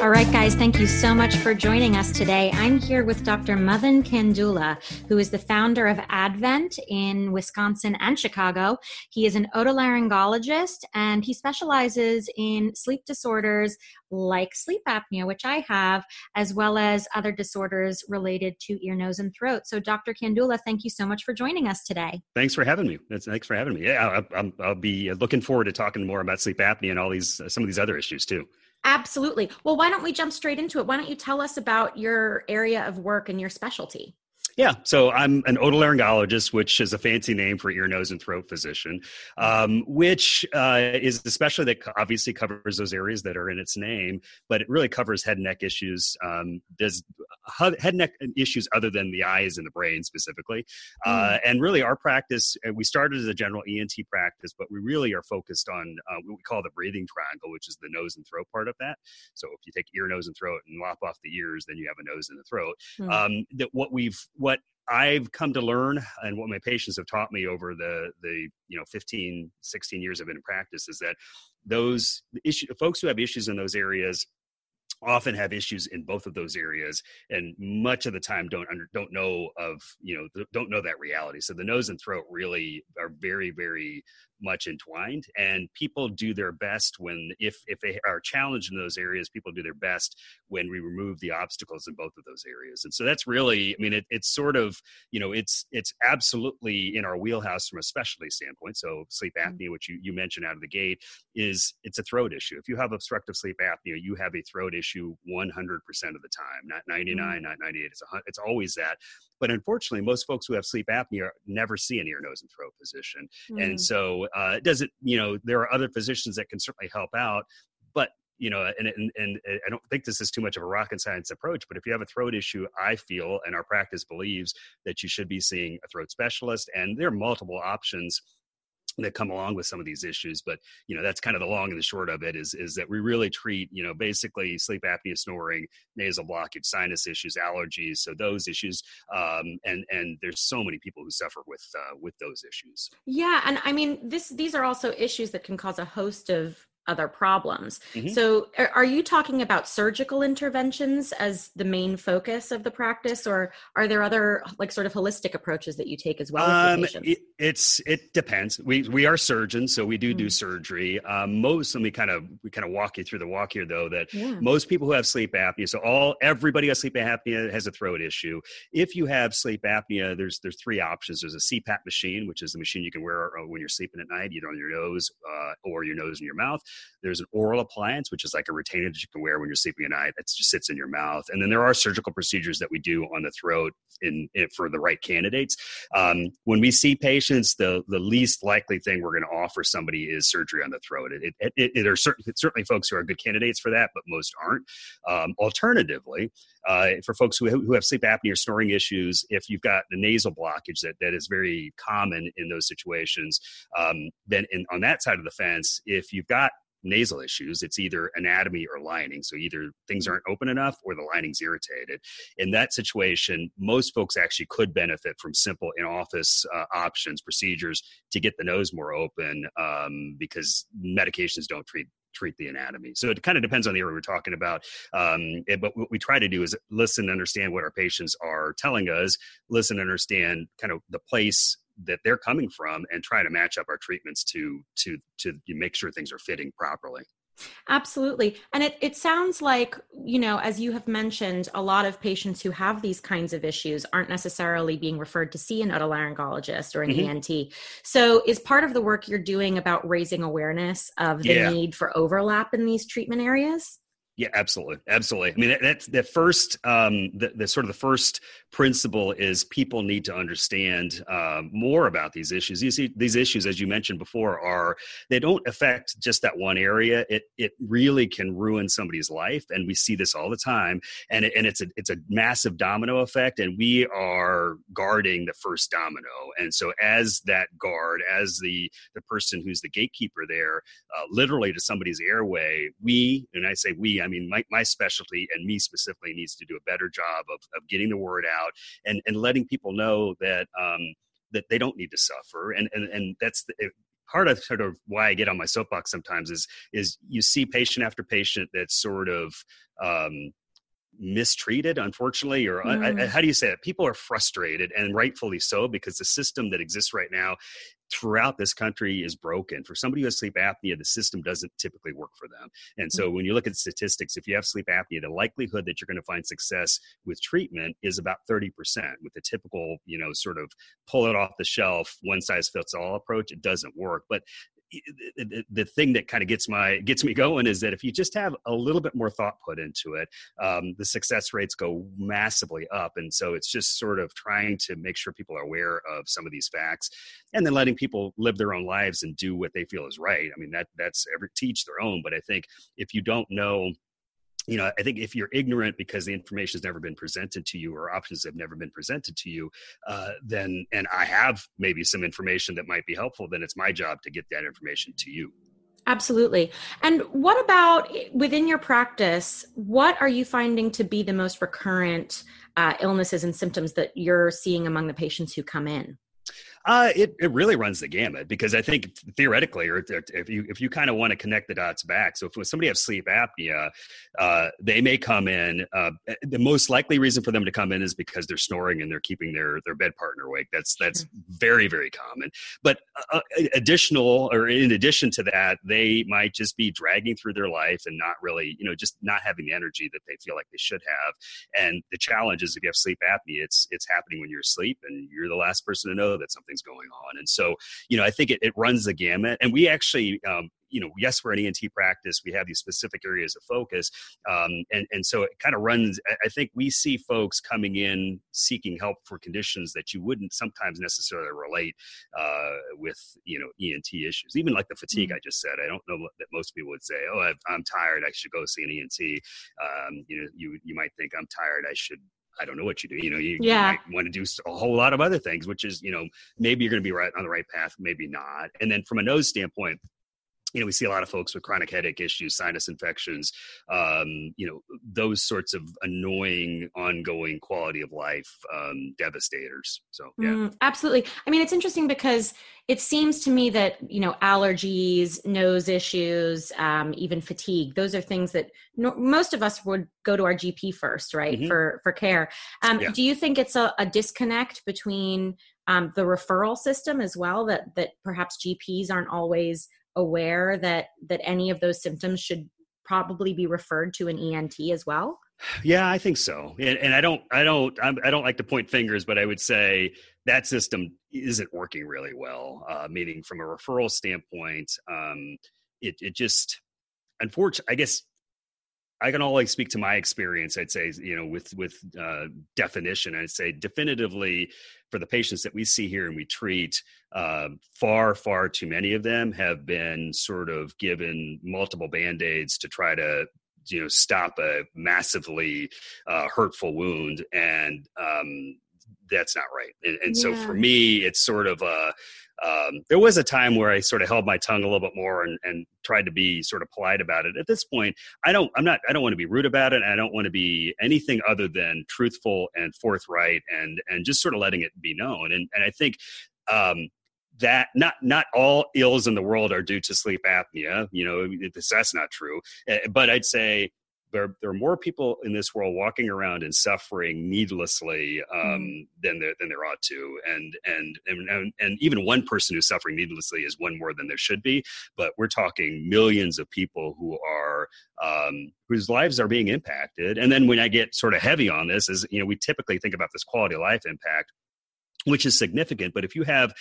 All right, guys, thank you so much for joining us today. I'm here with Dr. Madan Kandula, who is the founder of Advent in Wisconsin and Chicago. He is an otolaryngologist and he specializes in sleep disorders like sleep apnea, which I have, as well as other disorders related to ear, nose, and throat. So, Dr. Kandula, thank you so much for joining us today. Thanks for having me. Thanks for having me. Yeah, I'll, I'll be looking forward to talking more about sleep apnea and all these some of these other issues too. Absolutely. Well, why don't we jump straight into it? Why don't you tell us about your area of work and your specialty? Yeah, so I'm an otolaryngologist, which is a fancy name for ear, nose, and throat physician, um, which uh, is especially that obviously covers those areas that are in its name, but it really covers head and neck issues. Um, does head and neck issues other than the eyes and the brain specifically, uh, mm. uh, and really our practice. Uh, we started as a general ENT practice, but we really are focused on uh, what we call the breathing triangle, which is the nose and throat part of that. So if you take ear, nose, and throat and lop off the ears, then you have a nose and a throat. Mm. Um, that what we've what I've come to learn and what my patients have taught me over the the you know 15 16 years I've been in practice is that those issue folks who have issues in those areas often have issues in both of those areas and much of the time don't under, don't know of you know don't know that reality. So the nose and throat really are very very much entwined and people do their best when if if they are challenged in those areas people do their best when we remove the obstacles in both of those areas. And so that's really i mean it, it's sort of you know it's it's absolutely in our wheelhouse from a specialty standpoint. So sleep mm. apnea which you, you mentioned out of the gate is it's a throat issue. If you have obstructive sleep apnea you have a throat issue 100% of the time not 99 mm-hmm. not 98 it's, a, it's always that but unfortunately, most folks who have sleep apnea never see an ear, nose, and throat physician. Mm. And so uh, it doesn't, you know, there are other physicians that can certainly help out. But you know, and, and and I don't think this is too much of a rocket science approach, but if you have a throat issue, I feel and our practice believes that you should be seeing a throat specialist, and there are multiple options that come along with some of these issues but you know that's kind of the long and the short of it is is that we really treat you know basically sleep apnea snoring nasal blockage sinus issues allergies so those issues um, and and there's so many people who suffer with uh, with those issues. Yeah and i mean this these are also issues that can cause a host of other problems. Mm-hmm. So, are you talking about surgical interventions as the main focus of the practice, or are there other like sort of holistic approaches that you take as well? Um, it, it's it depends. We we are surgeons, so we do mm-hmm. do surgery. Um, most let me kind of we kind of walk you through the walk here, though. That yeah. most people who have sleep apnea, so all everybody has sleep apnea has a throat issue. If you have sleep apnea, there's there's three options. There's a CPAP machine, which is the machine you can wear uh, when you're sleeping at night, either on your nose uh, or your nose and your mouth. There's an oral appliance, which is like a retainer that you can wear when you're sleeping at night that just sits in your mouth. And then there are surgical procedures that we do on the throat in, in for the right candidates. Um, when we see patients, the the least likely thing we're going to offer somebody is surgery on the throat. It, it, it, it there are certain, certainly folks who are good candidates for that, but most aren't. Um, alternatively, uh, for folks who, who have sleep apnea or snoring issues, if you've got the nasal blockage that, that is very common in those situations, um, then in, on that side of the fence, if you've got nasal issues. It's either anatomy or lining. So either things aren't open enough or the lining's irritated. In that situation, most folks actually could benefit from simple in office uh, options, procedures to get the nose more open um, because medications don't treat treat the anatomy. So it kind of depends on the area we're talking about. Um, it, but what we try to do is listen, understand what our patients are telling us, listen, understand kind of the place that they're coming from and try to match up our treatments to to to make sure things are fitting properly Absolutely. And it, it sounds like, you know, as you have mentioned, a lot of patients who have these kinds of issues aren't necessarily being referred to see an otolaryngologist or an mm-hmm. ENT. So, is part of the work you're doing about raising awareness of the yeah. need for overlap in these treatment areas? Yeah, absolutely, absolutely. I mean, that's the first, um, the, the sort of the first principle is people need to understand uh, more about these issues. You see, these issues, as you mentioned before, are they don't affect just that one area. It it really can ruin somebody's life, and we see this all the time. And it, and it's a it's a massive domino effect, and we are guarding the first domino. And so, as that guard, as the the person who's the gatekeeper there, uh, literally to somebody's airway, we and I say we, I mean, my, my specialty and me specifically needs to do a better job of, of getting the word out and, and letting people know that, um, that they don't need to suffer. And, and, and that's the, part of sort of why I get on my soapbox sometimes is, is you see patient after patient that's sort of, um, mistreated unfortunately or mm. I, I, how do you say it people are frustrated and rightfully so because the system that exists right now throughout this country is broken. For somebody who has sleep apnea, the system doesn't typically work for them. And so mm-hmm. when you look at statistics, if you have sleep apnea, the likelihood that you're going to find success with treatment is about 30%. With the typical, you know, sort of pull it off the shelf, one size fits all approach, it doesn't work. But the, the thing that kind of gets my gets me going is that if you just have a little bit more thought put into it, um, the success rates go massively up. And so it's just sort of trying to make sure people are aware of some of these facts, and then letting people live their own lives and do what they feel is right. I mean that that's every teach their own. But I think if you don't know you know, I think if you're ignorant because the information has never been presented to you or options have never been presented to you, uh, then, and I have maybe some information that might be helpful, then it's my job to get that information to you. Absolutely. And what about within your practice? What are you finding to be the most recurrent uh, illnesses and symptoms that you're seeing among the patients who come in? Uh, it, it really runs the gamut because I think theoretically, or if you if you kind of want to connect the dots back, so if somebody has sleep apnea, uh, they may come in. Uh, the most likely reason for them to come in is because they're snoring and they're keeping their their bed partner awake. That's that's very very common. But uh, uh, additional or in addition to that, they might just be dragging through their life and not really, you know, just not having the energy that they feel like they should have. And the challenge is if you have sleep apnea, it's it's happening when you're asleep, and you're the last person to know that something something's going on. And so, you know, I think it, it runs the gamut. And we actually, um, you know, yes, we're an ENT practice. We have these specific areas of focus, um, and and so it kind of runs. I think we see folks coming in seeking help for conditions that you wouldn't sometimes necessarily relate uh, with, you know, ENT issues. Even like the fatigue mm-hmm. I just said. I don't know that most people would say, "Oh, i am tired. I should go see an ENT." Um, you know, you you might think, "I'm tired. I should I don't know what you do. You know, you, yeah. you want to do a whole lot of other things, which is, you know, maybe you're going to be right on the right path, maybe not. And then from a nose standpoint, you know, we see a lot of folks with chronic headache issues, sinus infections, um, you know, those sorts of annoying, ongoing quality of life um, devastators. So, yeah. Mm, absolutely. I mean, it's interesting because it seems to me that, you know, allergies, nose issues, um, even fatigue, those are things that no, most of us would go to our GP first, right, mm-hmm. for, for care. Um, yeah. Do you think it's a, a disconnect between um, the referral system as well, that, that perhaps GPs aren't always – aware that that any of those symptoms should probably be referred to an ENT as well? Yeah, I think so. And, and I don't, I don't, I do not like to point fingers, but I would say that system isn't working really well. Uh, meaning, from a referral standpoint, um, it it just, unfortunately, I guess I can only speak to my experience. I'd say, you know, with with uh, definition, I'd say definitively for the patients that we see here and we treat, uh, far far too many of them have been sort of given multiple band aids to try to you know stop a massively uh, hurtful wound, and um, that's not right. And, and yeah. so for me, it's sort of a um, there was a time where I sort of held my tongue a little bit more and, and tried to be sort of polite about it. At this point, I don't, I'm not, I don't want to be rude about it. I don't want to be anything other than truthful and forthright and, and just sort of letting it be known. And, and I think, um, that not not all ills in the world are due to sleep apnea you know that's not true eh, but i'd say there, there are more people in this world walking around and suffering needlessly um, mm. than there than there ought to, and, and and and even one person who's suffering needlessly is one more than there should be. But we're talking millions of people who are um, whose lives are being impacted. And then when I get sort of heavy on this, is you know we typically think about this quality of life impact which is significant but if you have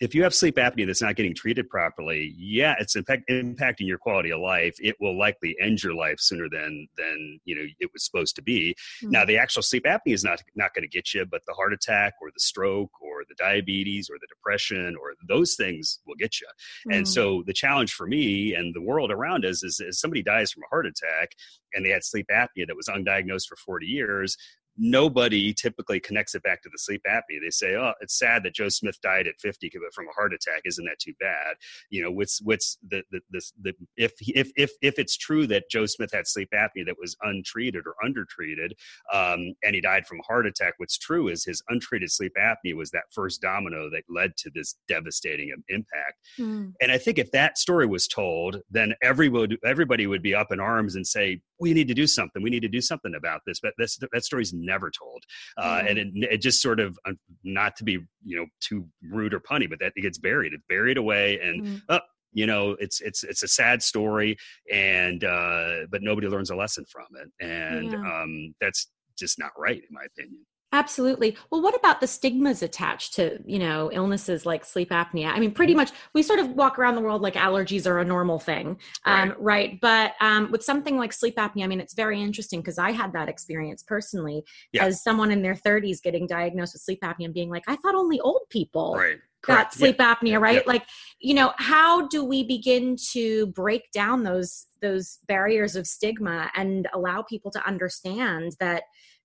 if you have sleep apnea that's not getting treated properly yeah it's impact, impacting your quality of life it will likely end your life sooner than than you know it was supposed to be mm-hmm. now the actual sleep apnea is not not going to get you but the heart attack or the stroke or the diabetes or the depression or those things will get you mm-hmm. and hmm. so the challenge for me and the world around us is, is somebody dies from a heart attack and they had sleep apnea that was undiagnosed for 40 years nobody typically connects it back to the sleep apnea. They say, "Oh, it's sad that Joe Smith died at 50 from a heart attack. Isn't that too bad?" You know, what's what's the the, the, the if if if if it's true that Joe Smith had sleep apnea that was untreated or undertreated, um, and he died from a heart attack, what's true is his untreated sleep apnea was that first domino that led to this devastating impact. Mm. And I think if that story was told, then everybody everybody would be up in arms and say, "We need to do something. We need to do something about this." But this that story's never told, uh, mm. and it, it, just sort of uh, not to be you know too rude or punny, but that it gets buried. It's buried away, and mm. oh, you know it's it's it's a sad story, and uh, but nobody learns a lesson from it, and yeah. um, that's just not right in my opinion. Absolutely. Well, what about the stigmas attached to, you know, illnesses like sleep apnea? I mean, pretty mm-hmm. much we sort of walk around the world like allergies are a normal thing, um, right? right? But um, with something like sleep apnea, I mean, it's very interesting because I had that experience personally yeah. as someone in their 30s getting diagnosed with sleep apnea and being like, I thought only old people right. got sleep apnea, right? Like, you know, how do we begin to break down those those barriers of stigma and allow people to understand that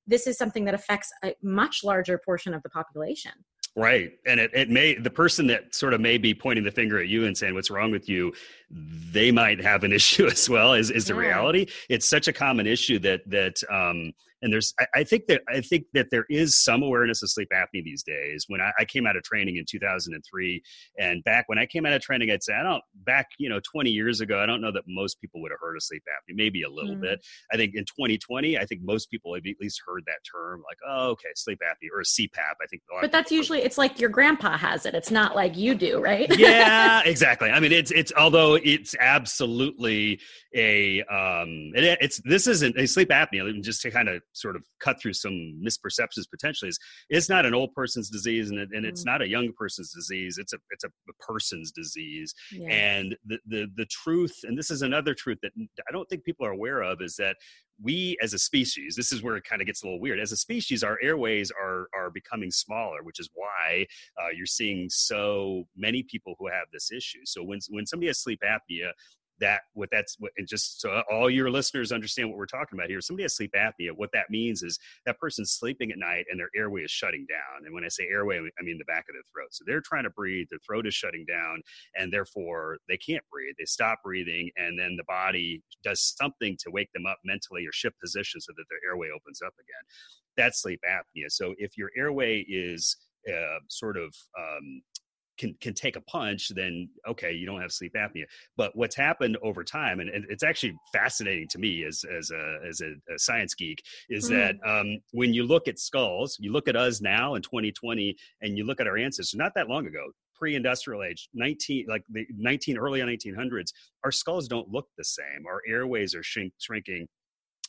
this is something that affects a much larger portion of the population. Right. And it, it may the person that sort of may be pointing the finger at you and saying what's wrong with you? they might have an issue as well is, is the yeah. reality. It's such a common issue that that um and there's I, I, think that i think that there is some awareness of sleep apnea these days. When I, I, came out of training in 2003 and back when i came out of training i'd say i don't back you know 20 years ago i don't know that most people would have heard of sleep apnea maybe a little mm. bit. I think in 2020 i think most people have at least heard that term like oh okay sleep apnea or cpap i think but that's usually it's like your grandpa has it. It's not like you do right? Yeah exactly. I mean it's it's although it's absolutely a um it, it's this isn't a sleep apnea just to kind of sort of cut through some misperceptions potentially is it's not an old person's disease and, it, and it's mm. not a young person's disease it's a it's a, a person's disease yeah. and the, the the truth and this is another truth that i don't think people are aware of is that we as a species this is where it kind of gets a little weird as a species our airways are are becoming smaller which is why uh, you're seeing so many people who have this issue so when when somebody has sleep apnea that what that's what and just so all your listeners understand what we're talking about here somebody has sleep apnea what that means is that person's sleeping at night and their airway is shutting down. And when i say airway i mean the back of their throat. So they're trying to breathe their throat is shutting down and therefore they can't breathe. They stop breathing and then the body does something to wake them up mentally or shift position so that their airway opens up again. That's sleep apnea. So if your airway is uh, sort of um, can can take a punch, then okay, you don't have sleep apnea. But what's happened over time, and, it's actually fascinating to me as as a as a, a science geek, is mm. that um, when you look at skulls, you look at us now in 2020, and you look at our ancestors not that long ago, pre-industrial age 19 like the 19 early 1900s our skulls don't look the same our airways are shrink, shrinking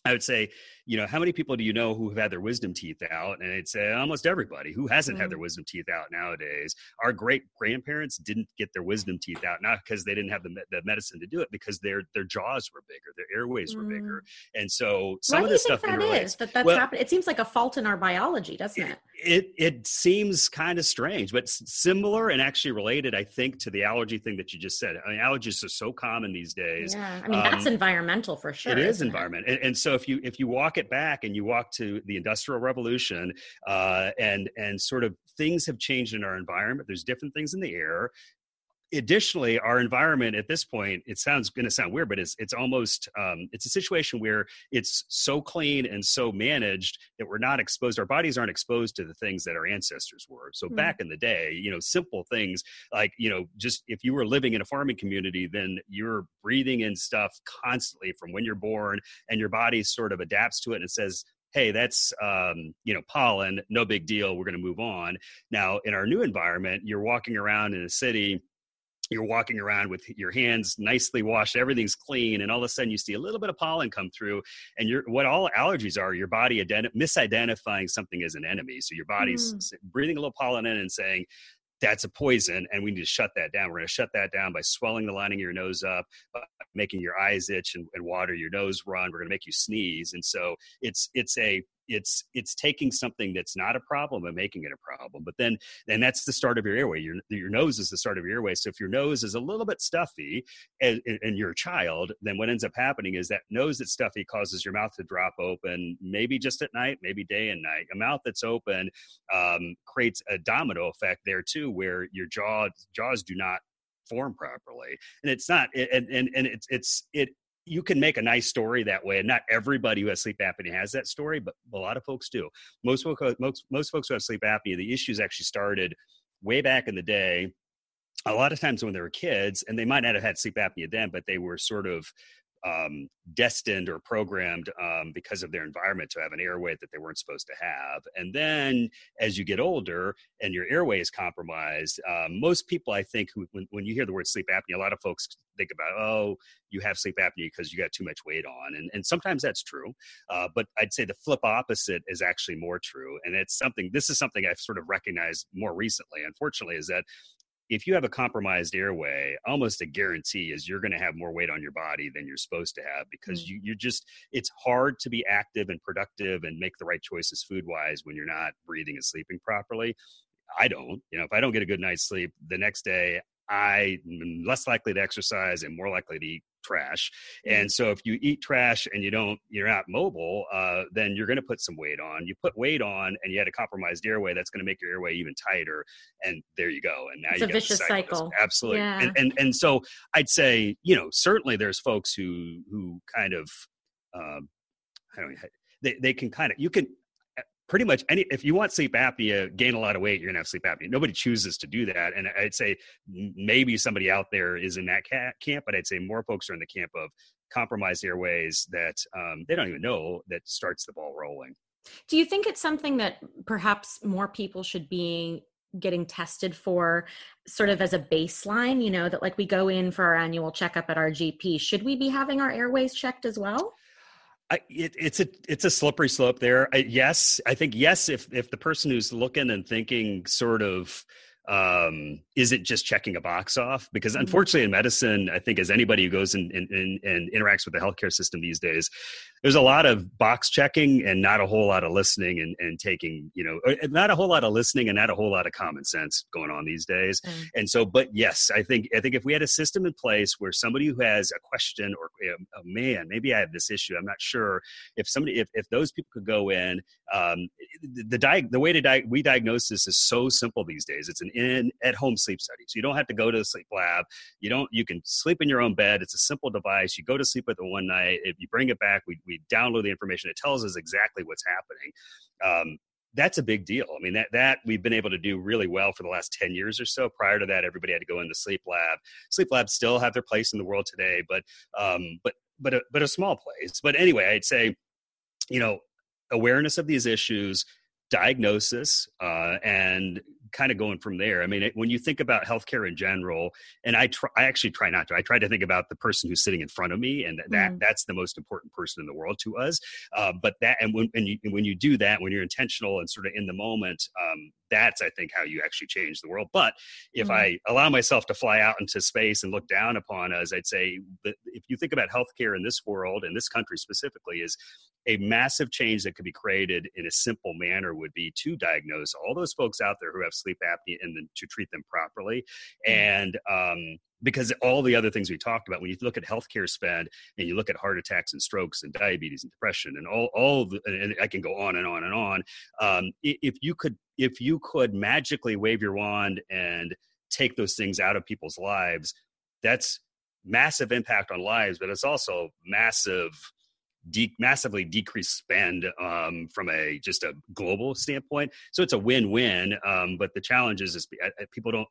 I would say, you know, how many people do you know who have had their wisdom teeth out? And I'd say almost everybody who hasn't mm-hmm. had their mm. wisdom teeth out nowadays. Our great grandparents didn't get their wisdom teeth out, not because they didn't have the, the medicine to do it, because their their jaws were bigger, their airways were mm-hmm. bigger, mm. and so some Why of this stuff that is that that's well, happened. It seems like a fault in our biology, doesn't it? It it seems kind of strange, but similar and actually related, I think, to the allergy thing that you just said. I mean, allergies are so common these days. Yeah, I mean um, that's environmental for sure. It is environment, and, and so if you if you walk it back and you walk to the industrial revolution uh, and and sort of things have changed in our environment there's different things in the air additionally our environment at this point it sounds going to sound weird but it's it's almost um, it's a situation where it's so clean and so managed that we're not exposed our bodies aren't exposed to the things that our ancestors were so mm-hmm. back in the day you know simple things like you know just if you were living in a farming community then you're breathing in stuff constantly from when you're born and your body sort of adapts to it and it says hey that's um, you know pollen no big deal we're going to move on now in our new environment you're walking around in a city you're walking around with your hands nicely washed everything's clean and all of a sudden you see a little bit of pollen come through and you're what all allergies are your body identi- misidentifying something as an enemy. So your body's mm. breathing a little pollen in and saying that's a poison and we need to shut that down. We're going to shut that down by swelling the lining of your nose up making your eyes itch and, and water your nose run. We're going to make you sneeze. And so it's it's a it's it's taking something that's not a problem and making it a problem but then and that's the start of your airway. Your, your nose is the start of your airway. So if your nose is a little bit stuffy and, and you're a child then what ends up happening is that nose that's stuffy causes your mouth to drop open maybe just at night maybe day and night. A mouth that's open um, creates a domino effect there too where your jaw jaws do not form properly. And it's not and and, and it's it's it you can make a nice story that way and not everybody who has sleep apnea has that story but a lot of folks do. Most folks most, most folks who have sleep apnea the issues actually started way back in the day a lot of times when they were kids and they might not have had sleep apnea then but they were sort of um, destined or programmed um, because of their environment to have an airway that they weren't supposed to have. And then as you get older and your airway is compromised, um, most people, I think, when, when you hear the word sleep apnea, a lot of folks think about, oh, you have sleep apnea because you got too much weight on. And, and sometimes that's true. Uh, but I'd say the flip opposite is actually more true. And it's something, this is something I've sort of recognized more recently, unfortunately, is that if you have a compromised airway, almost a guarantee is you're going to have more weight on your body than you're supposed to have because mm-hmm. you you just it's hard to be active and productive and make the right choices food wise when you're not breathing and sleeping properly. I don't. You know, if I don't get a good night's sleep, the next day I'm less likely to exercise and more likely to eat trash. And so if you eat trash and you don't, you're not mobile, uh, then you're going to put some weight on. You put weight on and you had a compromised airway, that's going to make your airway even tighter. And there you go. And now it's you a vicious cycle. Absolutely. Yeah. And, and, and so I'd say, you know, certainly there's folks who, who kind of, um, I don't know, they, they can kind of, you can, pretty much any if you want sleep apnea gain a lot of weight you're gonna have sleep apnea. Nobody chooses to do that and i'd say maybe somebody out there is in that camp but i'd say more folks are in the camp of compromised airways that um, they don't even know that starts the ball rolling. Do you think it's something that perhaps more people should be getting tested for sort of as a baseline you know that like we go in for our annual checkup at our gp should we be having our airways checked as well I, it, it's a it's a slippery slope there. I, yes, I think yes. If if the person who's looking and thinking sort of um, isn't just checking a box off because mm-hmm. unfortunately in medicine i think as anybody who goes and, and, and interacts with the healthcare system these days there's a lot of box checking and not a whole lot of listening and, and taking you know uh, not a whole lot of listening and not a whole lot of common sense going on these days. Mm. and so but yes i think i think if we had a system in place where somebody who has a question or oh, man maybe i have this issue i'm not sure if somebody if, if those people could go in um, the, the, di- the way to di- we diagnose this is so simple these days. It's an in at home sleep study. So you don't have to go to the sleep lab. You don't you can sleep in your own bed. It's a simple device. You go to sleep with it one night. If you bring it back we, we we download the information. It tells us exactly what's happening. Um, that's a big deal. I mean, that that we've been able to do really well for the last 10 years or so. Prior to that, everybody had to go in the sleep lab. Sleep labs still have their place in the world today, but um, but but a, but a small place. But anyway, I'd say, you know, awareness of these issues, diagnosis, uh, and kind of going from there. I mean, when you think about healthcare in general, and I try, I actually try not to. I try to think about the person who's sitting in front of me, and that mm. that's the most important person in the world to us. Uh, but that, and when and you, when you do that, when you're intentional and sort of in the moment, um, that's I think how you actually change the world. But if mm. I allow myself to fly out into space and look down upon us, I'd say if you think about healthcare in this world, and this country specifically, is a massive change that could be created in a simple manner would be to diagnose all those folks out there who have sleep apnea and then to treat them properly. Mm-hmm. And um, because all the other things we talked about, when you look at healthcare spend and you look at heart attacks and strokes and diabetes and depression and all, all the, and I can go on and on and on. Um, if you could, if you could magically wave your wand and take those things out of people's lives that's massive impact on lives but it's also massive de- massively decreased spend um, from a just a global standpoint. So it's a win-win um, but the challenge is, is people don't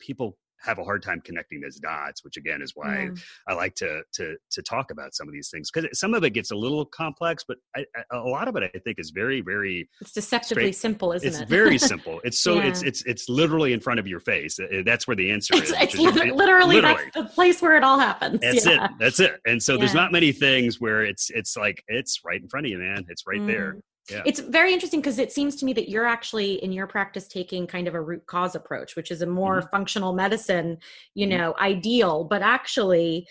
people have a hard time connecting those dots, which again is why yeah. I like to to to talk about some of these things because some of it gets a little complex, but I, I, a lot of it I think is very very. It's deceptively straight. simple, isn't it's it? It's very simple. It's so yeah. it's it's it's literally in front of your face. That's where the answer it's, is. It's, literally, literally, literally, that's the place where it all happens. That's yeah. it. That's it. And so there's not many things where it's it's like it's right in front of you, man. It's right mm. there. Yeah. It's very interesting because it seems to me that you're actually in your practice taking kind of a root cause approach, which is a more mm-hmm. functional medicine, you mm-hmm. know, ideal, but actually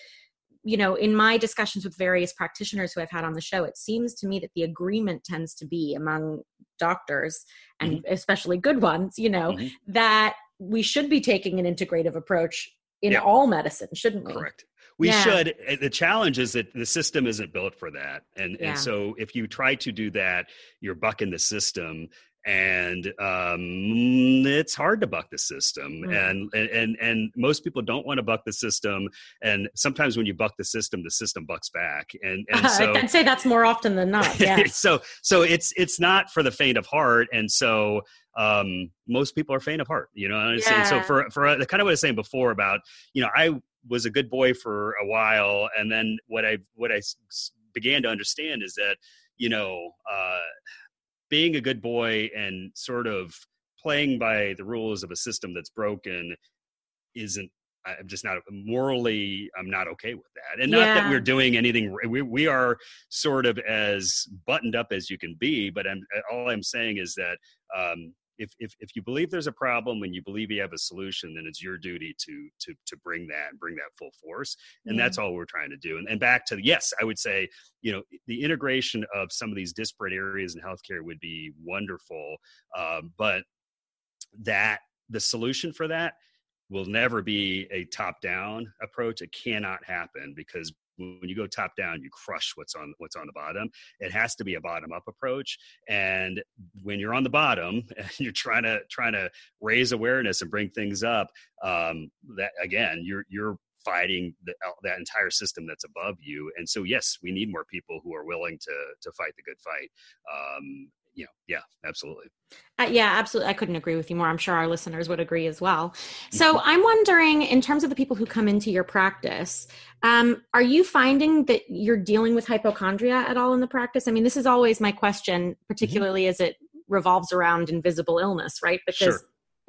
you know in my discussions with various practitioners who i've had on the show it seems to me that the agreement tends to be among doctors and mm-hmm. especially good ones you know mm-hmm. that we should be taking an integrative approach in yeah. all medicine shouldn't we correct we yeah. should eh, the challenge is that the system isn't built for that and yeah. and so if you try to do that you're bucking the system and um, it's hard to buck the system mm. and, and and most people don't want to buck the system and sometimes when you buck the system the system bucks back and, and so i'd say that's more often than not yeah so so it's it's not for the faint of heart and so um, most people are faint of heart you know yeah. and so for for uh, kind of what i was saying before about you know i was a good boy for a while, and then what I what I began to understand is that you know uh, being a good boy and sort of playing by the rules of a system that's broken isn't I'm just not morally. I'm not okay with that, and not yeah. that we're doing anything. We we are sort of as buttoned up as you can be, but I'm all I'm saying is that um, if, if if you believe there's a problem and you believe you have a solution then it's your duty to to to bring that and bring that full force and yeah. that's all we're trying to do and, and back to the, yes i would say you know the integration of some of these disparate areas in healthcare would be wonderful um, but that the solution for that will never be a top down approach. It cannot happen because when you go top down you crush what's on what's on the bottom. It has to be a bottom up approach. And when you're on the bottom and you're trying to trying to raise awareness and bring things up um, that again you're you're fighting the, that entire system that's above you. And so yes we need more people who are willing to to fight the good fight. Um, you know, yeah, absolutely. Uh, yeah, absolutely. I couldn't agree with you more. I'm sure our listeners would agree as well. So mm-hmm. I'm wondering, in terms of the people who come into your practice, um, are you finding that you're dealing with hypochondria at all in the practice? I mean, this is always my question, mm-hmm. particularly mm-hmm. as it revolves around invisible illness, right? Because sure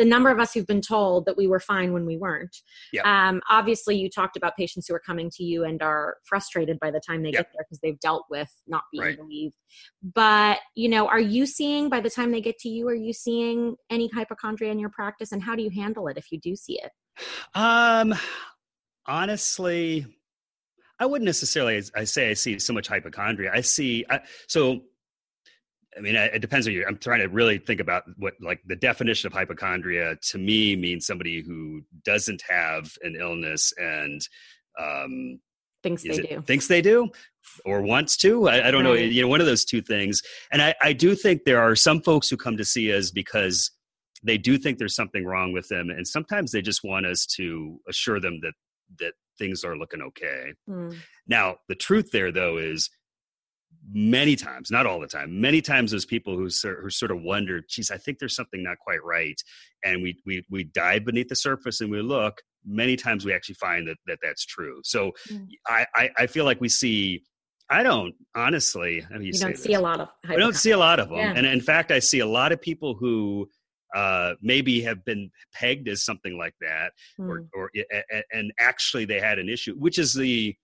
the number of us who've been told that we were fine when we weren't. Yep. Um, obviously, you talked about patients who are coming to you and are frustrated by the time they yep. get there because they've dealt with not being right. believed. But you know, are you seeing by the time they get to you, are you seeing any hypochondria in your practice, and how do you handle it if you do see it? Um, honestly. I wouldn't necessarily. I say I see so much hypochondria. I see. I, so I mean, it depends on you. I'm trying to really think about what, like, the definition of hypochondria to me means somebody who doesn't have an illness and um, thinks they do, thinks they do, or wants to. I, I don't right. know. You know, one of those two things. And I, I do think there are some folks who come to see us because they do think there's something wrong with them, and sometimes they just want us to assure them that that things are looking okay. Mm. Now, the truth there, though, is many times, not all the time, many times those people who, who sort of wonder, geez, I think there's something not quite right. And we, we, we dive beneath the surface and we look, many times we actually find that, that that's true. So mm. I, I, I, feel like we see, I don't honestly, I mean, you, you don't see this? a lot of, I don't see a lot of them. Yeah. And in fact, I see a lot of people who, uh, maybe have been pegged as something like that, mm. or, or and actually they had an issue, which is the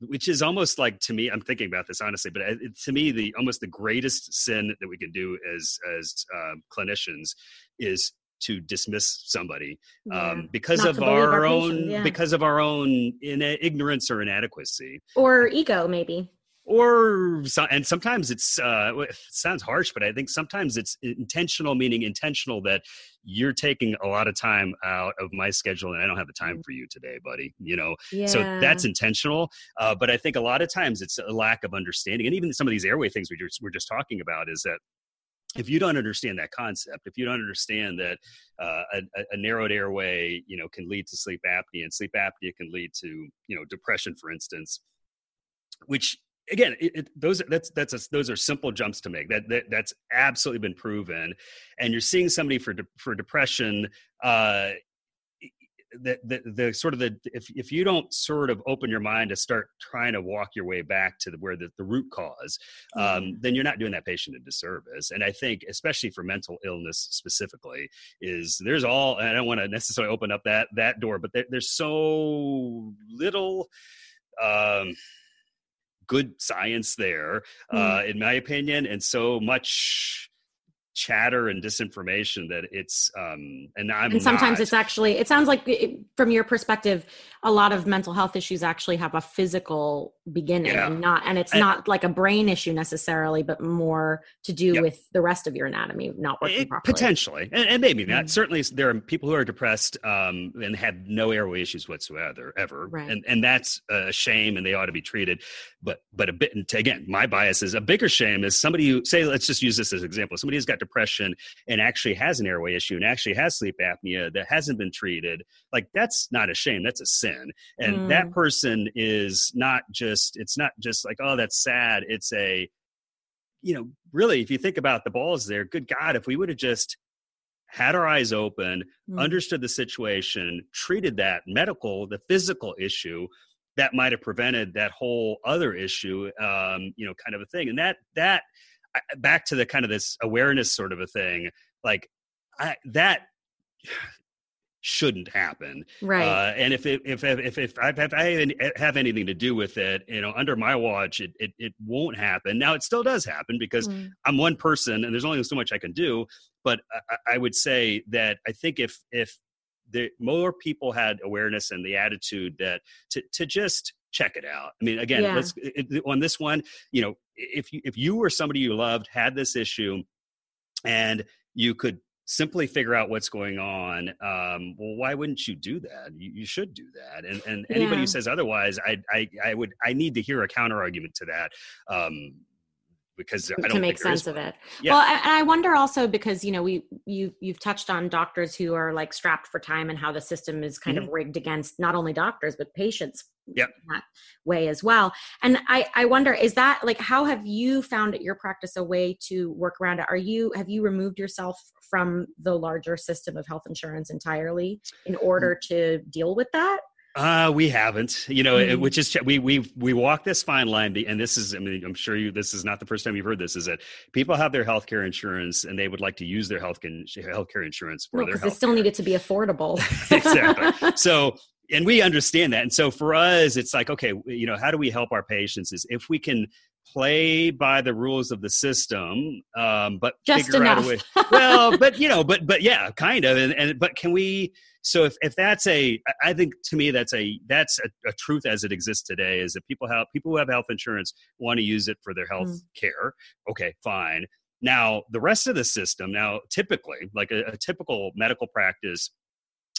which is almost like to me i'm thinking about this honestly but it, to me the almost the greatest sin that we can do as as um, clinicians is to dismiss somebody yeah. um, because Not of our, our own yeah. because of our own in, ignorance or inadequacy or ego maybe or and sometimes it's uh, it sounds harsh but i think sometimes it's intentional meaning intentional that you're taking a lot of time out of my schedule and i don't have the time mm. for you today buddy you know yeah. so that's intentional uh, but i think a lot of times it's a lack of understanding and even some of these airway things we just, we're just talking about is that if you don't understand that concept, if you don't understand that uh, a, a, narrowed airway, you know, can lead to sleep apnea, and sleep apnea can lead to, you know, depression, for instance, which again, it, it, those that's that's a, those are simple jumps to make. That, that that's absolutely been proven, and you're seeing somebody for de, for depression. Uh, the, the, the sort of the if if you don't sort of open your mind to start trying to walk your way back to the, where the, the root cause um, then you're not doing that patient a disservice and i think especially for mental illness specifically is there's all i don't want to necessarily open up that that door but there, there's so little um, good science there mm. uh, in my opinion and so much chatter and disinformation that it's um and i'm and sometimes not. it's actually it sounds like it, from your perspective a lot of mental health issues actually have a physical beginning yeah. and not and it's and, not like a brain issue necessarily but more to do yep. with the rest of your anatomy not working it, properly potentially and, and maybe not mm-hmm. certainly there are people who are depressed um and have no airway issues whatsoever ever right. and and that's a shame and they ought to be treated but but a bit again my bias is a bigger shame is somebody who say let's just use this as an example somebody who's got depression and actually has an airway issue and actually has sleep apnea that hasn't been treated like that's not a shame that's a sin and mm. that person is not just it's not just like oh that's sad it's a you know really if you think about the balls there good god if we would have just had our eyes open mm. understood the situation treated that medical the physical issue that might have prevented that whole other issue um, you know kind of a thing and that that back to the kind of this awareness sort of a thing like I, that shouldn't happen right uh, and if it, if if if I have, I have anything to do with it you know under my watch it it, it won't happen now it still does happen because mm. i'm one person and there's only so much i can do but I, I would say that i think if if the more people had awareness and the attitude that to to just check it out. I mean, again, yeah. let's it, on this one, you know, if you if you were somebody you loved had this issue, and you could simply figure out what's going on um, well why wouldn't you do that you, you should do that and and anybody yeah. who says otherwise I, I i would i need to hear a counter argument to that um, because I to make sense of it. Yeah. Well, and I wonder also because you know we you you've touched on doctors who are like strapped for time and how the system is kind mm-hmm. of rigged against not only doctors but patients yep. that way as well. And I I wonder is that like how have you found at your practice a way to work around it? Are you have you removed yourself from the larger system of health insurance entirely in order mm. to deal with that? Uh, we haven't, you know, mm-hmm. which is we we we walk this fine line, and this is, I mean, I'm sure you this is not the first time you've heard this. Is that people have their healthcare insurance and they would like to use their health healthcare insurance for no, their health. They still need it to be affordable. exactly. So, and we understand that, and so for us, it's like, okay, you know, how do we help our patients? Is if we can play by the rules of the system, um, but Just figure enough. out a way. Well, but you know, but but yeah, kind of, and, and but can we? so if, if that's a i think to me that's a that's a, a, truth as it exists today is that people have people who have health insurance want to use it for their health mm. care okay fine now the rest of the system now typically like a, a typical medical practice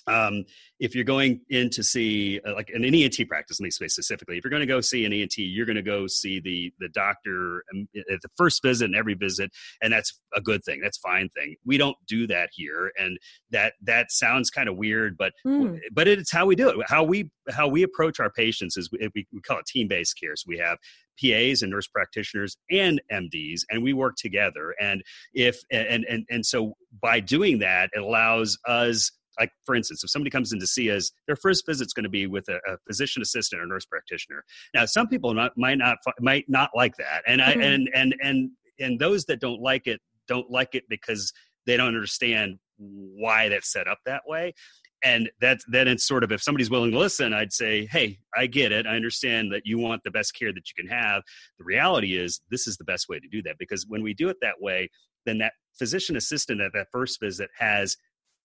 um, if you're going in to see uh, like an ENT practice, let me say specifically, if you're going to go see an ENT, you're going to go see the the doctor um, at the first visit and every visit, and that's a good thing. That's fine thing. We don't do that here, and that that sounds kind of weird, but mm. but it's how we do it. How we how we approach our patients is we, we call it team based care. So we have PAs and nurse practitioners and MDs, and we work together. And if and and and so by doing that, it allows us like for instance if somebody comes in to see us their first visit is going to be with a, a, physician assistant or nurse practitioner. Now some people not, might not might not like that and i mm-hmm. and and and and those that don't like it don't like it because they don't understand why that's set up that way. And that then it's sort of if somebody's willing to listen i'd say hey i get it. I understand that you want the best care that you can have. The reality is this is the best way to do that because when we do it that way then that physician assistant at that first visit has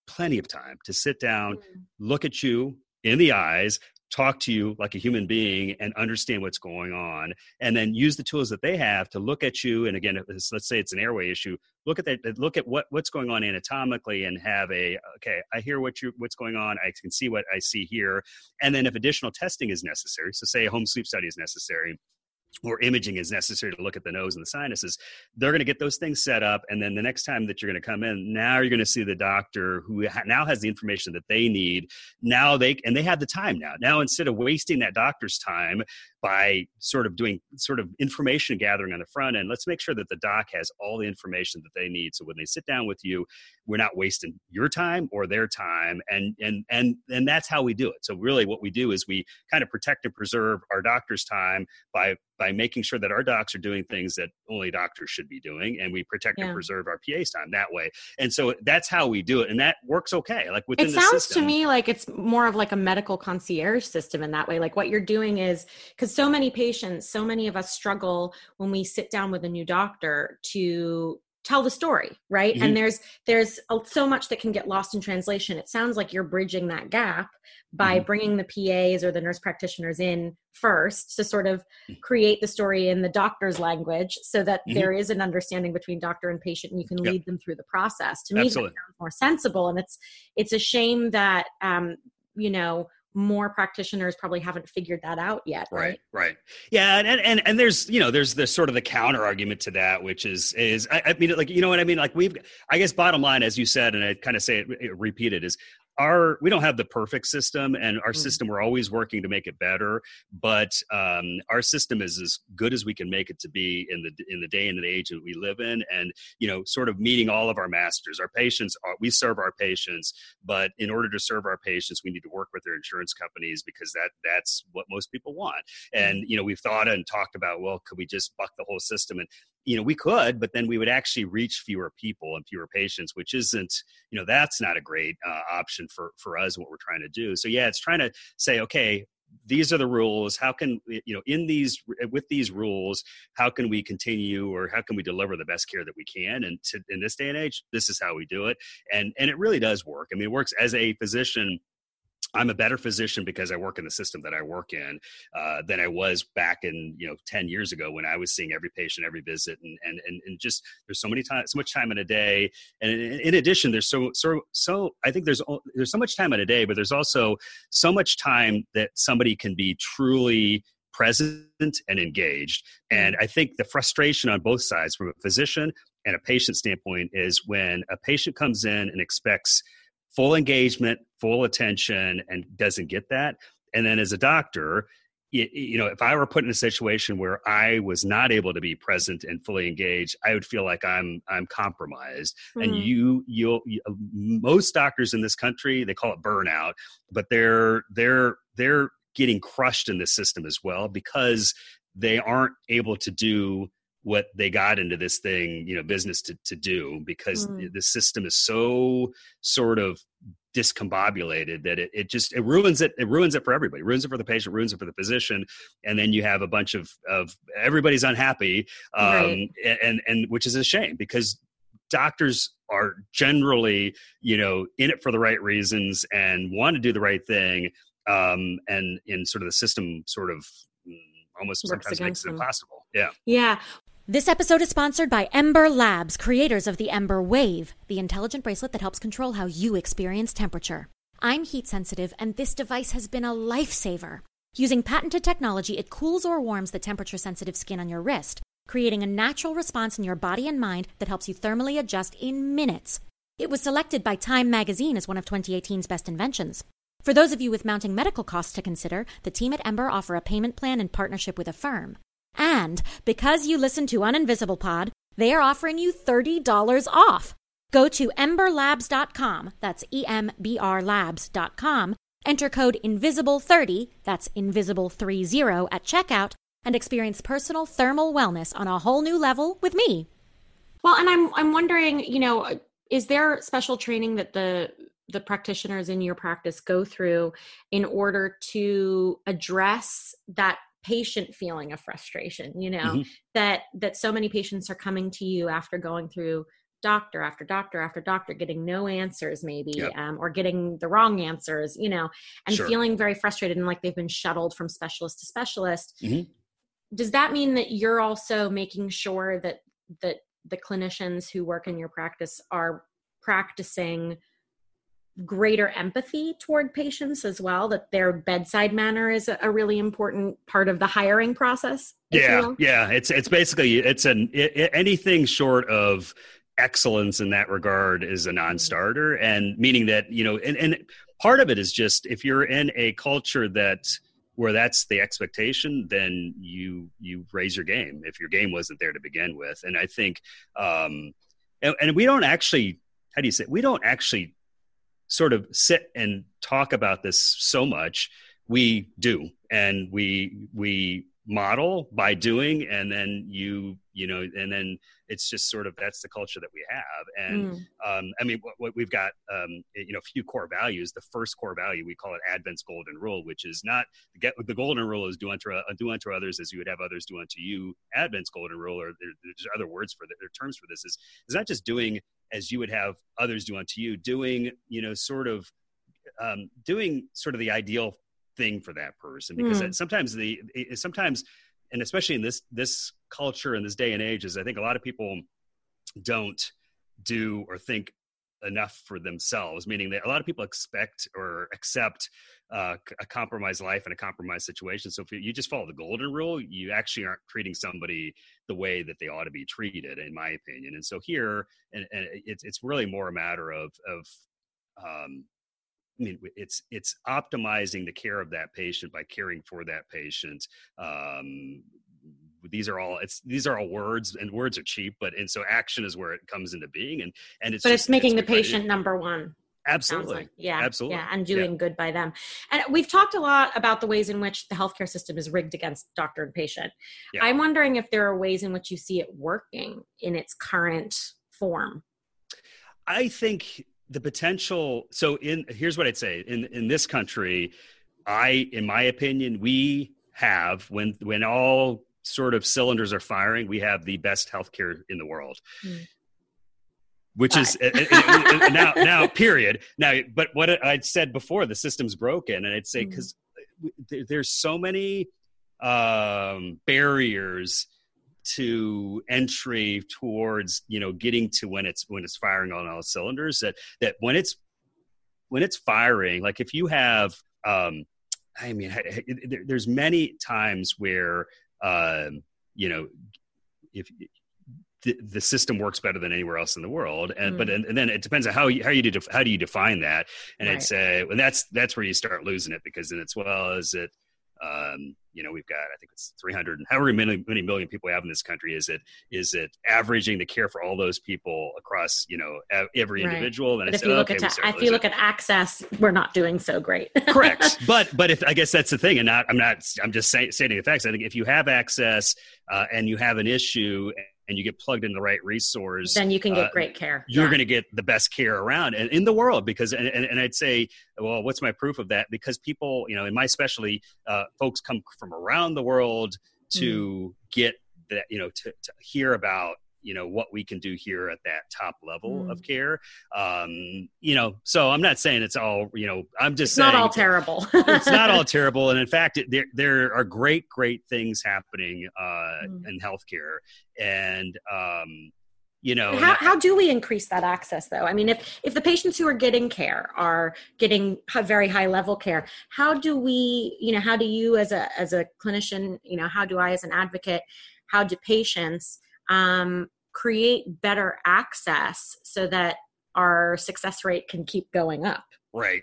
plenty of time to sit down, mm-hmm. look at you in the eyes, talk to you like a human being and understand what's going on and then use the tools that they have to look at you and again let's say it's an airway issue look at that look at what what's going on anatomically and have a okay i hear what you what's going on i can see what i see here and then if additional testing is necessary so say a home sleep study is necessary or imaging is necessary to look at the nose and the sinuses they're going to get those things set up and then the next time that you're going to come in now you're going to see the doctor who ha- now has the information that they need. Now they and they have the time now. Now instead of wasting that doctor's time by sort of doing sort of information gathering on the front end let's make sure that the doc has all the information that they need so when they sit down with you we're not wasting your time or their time and and and and that's how we do it. So really what we do is we kind of protect and preserve our doctor's time by by making sure that our docs are doing things that only doctors should be doing and we protect yeah. and preserve our pa's time that way and so that's how we do it and that works okay like within it sounds to me like it's more of like a medical concierge system in that way like what you're doing is because so many patients so many of us struggle when we sit down with a new doctor to tell the story right mm-hmm. and there's there's so much that can get lost in translation it sounds like you're bridging that gap by mm-hmm. bringing the pas or the nurse practitioners in first to sort of mm. create the story in the doctor's language so that mm-hmm. there is an understanding between doctor and patient and you can yep. lead them through the process to me that sounds more sensible and it's it's a shame that um you know more practitioners probably haven't figured that out yet right right, right. yeah and, and and there's you know there's the sort of the counter argument to that which is is I, I, mean like you know what i mean like we've i guess bottom line as you said and i kind of say it repeated it is our we don't have the perfect system and our mm. system we're always working to make it better but um, our system is as good as we can make it to be in the in the day and the age that we live in and you know sort of meeting all of our masters our patients are, we serve our patients but in order to serve our patients we need to work with their insurance companies because that that's what most people want and mm. you know we've thought and talked about well could we just buck the whole system and you know we could but then we would actually reach fewer people and fewer patients which isn't you know that's not a great uh, option for for us what we're trying to do. So yeah it's trying to say okay these are the rules. How can you know in these with these rules how can we continue or how can we deliver the best care that we can? And to, in this day and age this is how we do it. And and it really does work. I mean it works as a physician I'm a better physician because I work in the system that I work in uh, than I was back in you know 10 years ago when I was seeing every patient every visit and and and, and just there's so many time so much time in a day. And in, in addition there's so so so I think there's there's so much time in a day but there's also so much time that somebody can be truly present and engaged. And I think the frustration on both sides from a physician and a patient standpoint is when a patient comes in and expects full engagement, full attention, and doesn't get that. And then as a doctor, you, you know, if I were put in a situation where I was not able to be present and fully engaged, I would feel like I'm I'm compromised. Mm. And you, you'll you, most doctors in this country they call it burnout, but they're they're they're getting crushed in this system as well because they aren't able to do what they got into this thing you know business to, to do because mm. the system is so sort of discombobulated that it, it just it ruins it it ruins it for everybody. It ruins it for the patient ruins it for the physician and then you have a bunch of of everybody's unhappy um right. and and which is a shame because doctors are generally you know in it for the right reasons and want to do the right thing um and in sort of the system sort of mm, almost Works sometimes makes it impossible. Yeah. Yeah this episode is sponsored by Embr Labs, creators of the Embr Wave, the intelligent bracelet that helps control how you experience temperature. I'm heat sensitive, and this device has been a lifesaver. Using patented technology, it cools or warms the temperature sensitive skin on your wrist, creating a natural response in your body and mind that helps you thermally adjust in minutes. It was selected by Time magazine as one of 2018's best inventions. For those of you with mounting medical costs to consider, the team at Embr offer a payment plan in partnership with Affirm. And because you listen to Uninvisible Pod, they are offering you $30 off. Go to embrlabs.com, that's E M B R labs.com, enter code INVISIBLE30, that's invisible30 at checkout, and experience personal thermal wellness on a whole new level with me. Well, and I'm I'm wondering, you know, is there special training that the the practitioners in your practice go through in order to address that patient feeling of frustration you know mm-hmm. that that so many patients are coming to you after going through doctor after doctor after doctor getting no answers maybe yep. um, or getting the wrong answers you know and sure. feeling very frustrated and like they've been shuttled from specialist to specialist mm-hmm. does that mean that you're also making sure that that the clinicians who work in your practice are practicing greater empathy toward patients as well that their bedside manner is a, really important part of the hiring process yeah yeah. It's it's basically it's an it, anything short of excellence in that regard is a non-starter. And meaning that you know and, and part of it is just if you're in a culture that where that's the expectation then you you raise your game if your game wasn't there to begin with. And i think um and, and we don't actually how do you say it? we don't actually sort of sit and talk about this so much we do. And we we model by doing and then you you know and then it's just sort of that's the culture that we have. And mm. um, i mean what, what, we've got um, you know a few core values. The first core value we call it advent's golden rule which is not get the golden rule is do unto uh, do unto others as you would have others do unto you. Advent's golden rule or there, there's other words for the, there terms for this is is not just doing as you would have others do unto you. Doing you know sort of um, doing sort of the ideal thing for that person because mm. sometimes the sometimes and especially in this this culture in this day and age is i think a lot of people don't do or think enough for themselves meaning that a lot of people expect or accept uh, a compromised life and a compromised situation so if you just follow the golden rule you actually aren't treating somebody the way that they ought to be treated in my opinion and so here and, and it's, it's really more a matter of of um, I mean, it's it's optimizing the care of that patient by caring for that patient. Um, these are all it's these are all words and words are cheap but and so action is where it comes into being and and it's but just, it's making it's the patient number one absolutely like. yeah absolutely yeah and doing yeah. good by them and we've talked a lot about the ways in which the healthcare system is rigged against doctor and patient yeah. i'm wondering if there are ways in which you see it working in its current form i think the potential so in here's what i'd say in in this country i in my opinion we have when when all sort of cylinders are firing we have the best healthcare in the world mm. which is now now period now but what i'd said before the system's broken and i'd say because mm. there's so many um barriers to entry towards you know getting to when it's when it's firing on all cylinders that that when it's when it's firing like if you have um i mean there's many times where um you know if the, the system works better than anywhere else in the world and mm. but and, and, then it depends on how you how you def, how do you define that and right. it's uh and that's that's where you start losing it because then it's well is it um, you know, we've got I think it's 300 however many, many million people we have in this country. Is it is it averaging the care for all those people across you know every right. individual? Then if you look okay, at ta- if you look at access, we're not doing so great. Correct, but but if I guess that's the thing, and not I'm not I'm just say, stating the facts. I think if you have access uh, and you have an issue and you get plugged in the right resource, then you can get uh, great care. You're yeah. going to get the best care around and in the world because, and, and, and, I'd say, well, what's my proof of that? Because people, you know, in my specialty, uh, folks come from around the world to mm. get that, you know, to, to hear about you know what we can do here at that top level mm. of care. Um you know so i'm not saying it's all you know i'm just it's saying not all terrible. it's not all terrible. And in fact it, there there are great great things happening uh mm. in healthcare. And um you know how, how do we increase that access though? I mean if if the patients who are getting care are getting very high level care how do we you know how do you as a as a clinician you know how do i as an advocate how do patients um, create better access so that our success rate can keep going up? Right.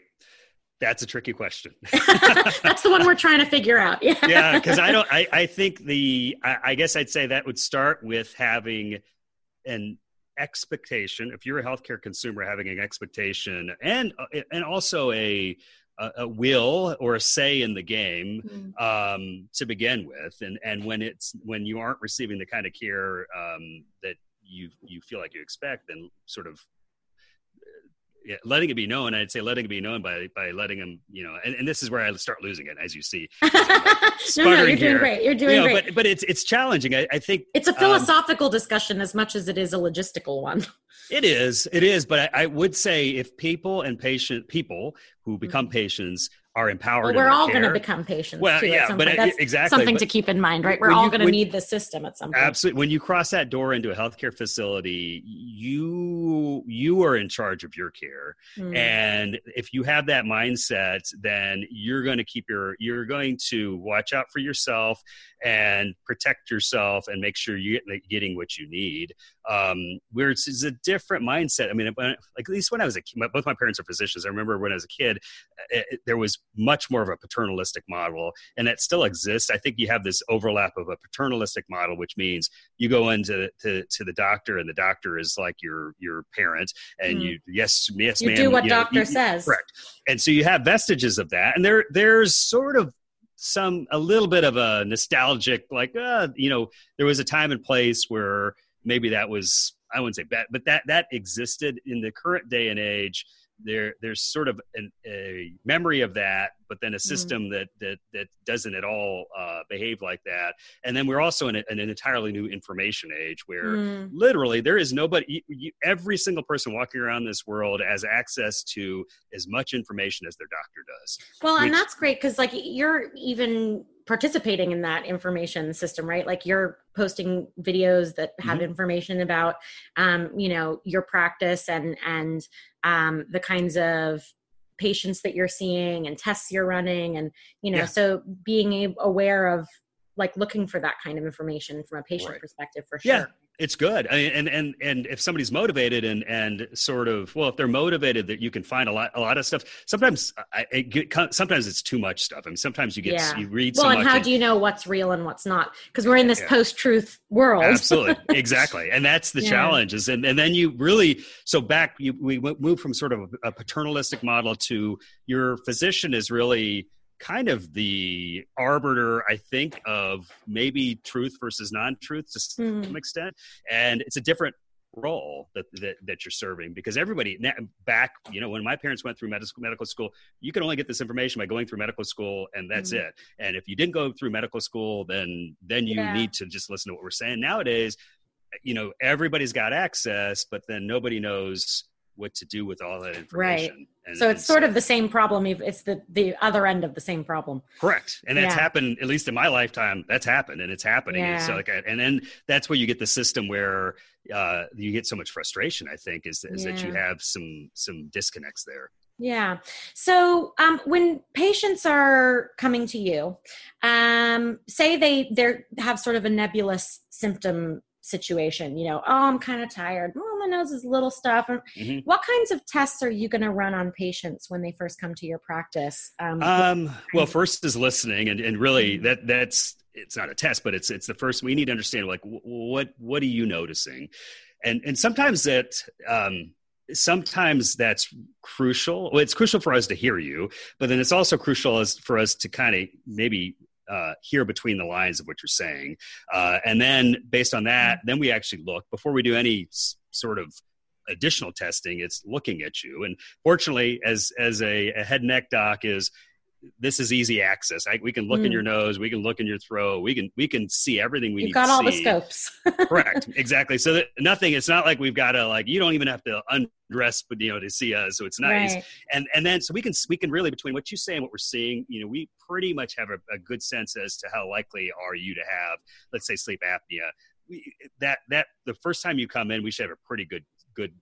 That's a tricky question. That's the one we're trying to figure out. Yeah. yeah. Because I don't, I, I think the, I, I guess I'd say that would start with having an expectation. If you're a healthcare consumer, having an expectation and, and also a, a, a will or a say in the game mm. um, to begin with, and and when it's when you aren't receiving the kind of care um, that you you feel like you expect, then sort of yeah, letting it be known. I'd say letting it be known by by letting them, you know, and, and this is where I start losing it, as you see. no, no, you're doing great. You're doing you know, great. But but it's it's challenging. I, I think it's a um, philosophical um, discussion as much as it is a logistical one. It is. It is. But I, I would say if people and patient people who become mm-hmm. patients are empowered. Well, we're all going to become patients. Well, too, yeah, but exactly something but to keep in mind, right? We're all going to need the system at some point. Absolutely. When you cross that door into a healthcare facility, you you are in charge of your care, mm. and if you have that mindset, then you're going to keep your you're going to watch out for yourself and protect yourself and make sure you're getting what you need. Um, where it's, it's, a different mindset. I mean, like at least when I was a kid, both my parents are physicians. I remember when I was a kid, it, it, there was much more of a paternalistic model, and that still exists. I think you have this overlap of a paternalistic model, which means you go into to, to the doctor, and the doctor is like your your parent, and mm. you yes yes you ma'am, do what you doctor know, you, says, correct. And so you have vestiges of that, and there there's sort of some a little bit of a nostalgic like uh, you know there was a time and place where maybe that was i wouldn't say bad but that that existed in the current day and age there there's sort of an, a memory of that but then a mm-hmm. system mm. that that that doesn't at all uh, behave like that and then we're also in, a, in, an entirely new information age where mm. literally there is nobody you, you, every single person walking around this world has access to as much information as their doctor does well which, and that's great because like you're even participating in that information system right like you're posting videos that have mm-hmm. information about um, you know your practice and and um, the kinds of patients that you're seeing and tests you're running and you know yeah. so being aware of like looking for that kind of information from a patient right. perspective for sure yeah it's good I mean, and and and if somebody's motivated and and sort of well if they're motivated that you can find a lot a lot of stuff sometimes I, it sometimes it's too much stuff i mean sometimes you get yeah. you read well so and how and, do you know what's real and what's not because we're in this yeah. post-truth world absolutely exactly and that's the yeah. challenge is and, and then you really so back you we move from sort of a paternalistic model to your physician is really kind of the arbiter, I think, of maybe truth versus non-truth to some mm. extent, and it's a different role that, that that you're serving because everybody back you know when my parents went through medical medical school you can only get this information by going through medical school and that's mm. it and if you didn't go through medical school then then you yeah. need to just listen to what we're saying nowadays you know everybody's got access but then nobody knows what to do with all that information. Right. And, so it's sort so, of the same problem. It's the the other end of the same problem. Correct. And that's yeah. happened at least in my lifetime. That's happened, and it's happening. Yeah. And so like, and then that's where you get the system where uh, you get so much frustration. I think is, is yeah. that you have some some disconnects there. Yeah. So um, when patients are coming to you, um, say they they have sort of a nebulous symptom situation you know oh i'm kind of tired oh my nose is little stuff mm-hmm. what kinds of tests are you going to run on patients when they first come to your practice um, um well first is listening and, and really mm-hmm. that that's it's not a test but it's it's the first we need to understand like what what are you noticing and and sometimes that um sometimes that's crucial well, it's crucial for us to hear you but then it's also crucial as for us to kind of maybe uh, hear between the lines of what you're saying. Uh, and then based on that, then we actually look before we do any s- sort of additional testing. It's looking at you. And fortunately, as as a, a head neck doc is this is easy access. I, we can look mm. in your nose, we can look in your throat, we can we can see everything we You've need. Got all see. the scopes. Correct, exactly. So that nothing. It's not like we've got to like. You don't even have to undress, but you know, to see us. So it's nice. Right. And and then so we can we can really between what you say and what we're seeing, you know, we pretty much have a, a good sense as to how likely are you to have, let's say, sleep apnea. We, that that the first time you come in, we should have a pretty good good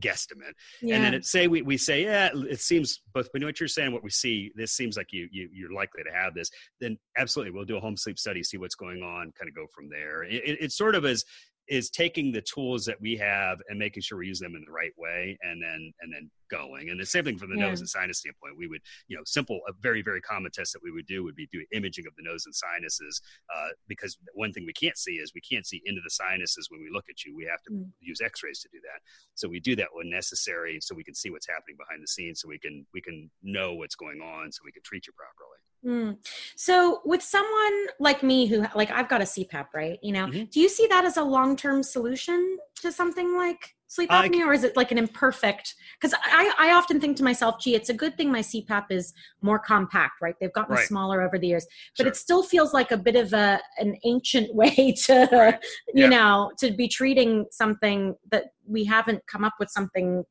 guesstimate. Yeah. And then it say we, we say, yeah, it seems both we know what you're saying, what we see, this seems like you, you you're likely to have this, then absolutely we'll do a home sleep study, see what's going on, kind of go from there. It, it, it sort of is is taking the tools that we have and making sure we use them in the right way and then and then going. And the same thing from the yeah. nose and sinus standpoint. We would you know simple a very very common test that we would do would be do imaging of the nose and sinuses uh, because one thing we can't see is we can't see into the sinuses when we look at you. We have to mm. use x-rays to do that. So we do that when necessary so we can see what's happening behind the scenes so we can we can know what's going on so we can treat you properly Mm. So, with someone like me who, like, I've got a CPAP, right? You know, mm-hmm. do you see that as a long term solution to something like sleep apnea, or is it like an imperfect? Because I, I often think to myself, gee, it's a good thing my CPAP is more compact, right? They've gotten right. smaller over the years, but sure. it still feels like a bit of a an ancient way to, right. you yeah. know, to be treating something that we haven't come up with something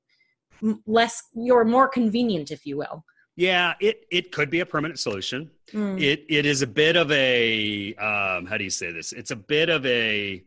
less, or more convenient, if you will. Yeah, it it could be a permanent solution. Mm. It it is a bit of a um, how do you say this? It's a bit of a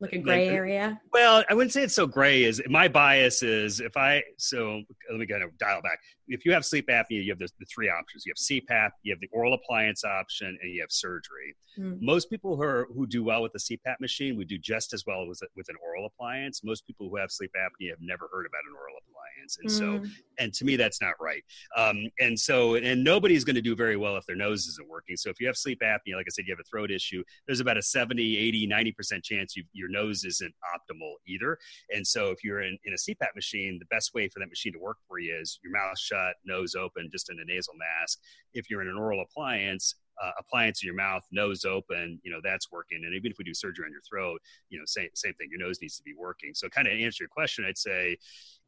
like a gray like, area well i wouldn't say it's so gray is my bias is if i so let me kind of dial back if you have sleep apnea you have the, the three options you have cpap you have the oral appliance option and you have surgery mm. most people who are who do well with the cpap machine would do just as well with, with an oral appliance most people who have sleep apnea have never heard about an oral appliance and mm. so hmm. and to me that's not right um, and so and nobody's going to do very well if their nose isn't working so if you have sleep apnea like i said you have a throat issue there's about a 70 80 90% chance you, your nose isn't optimal either. And so if you're in, in a CPAP machine, the best way for that machine to work for you is your mouth shut, nose open, just in a nasal mask. If you're in an oral appliance, uh, appliance in your mouth, nose open, you know, that's working. And even if we do surgery on your throat, you know, same, same thing, your nose needs to be working. So kind of answer your question, I'd say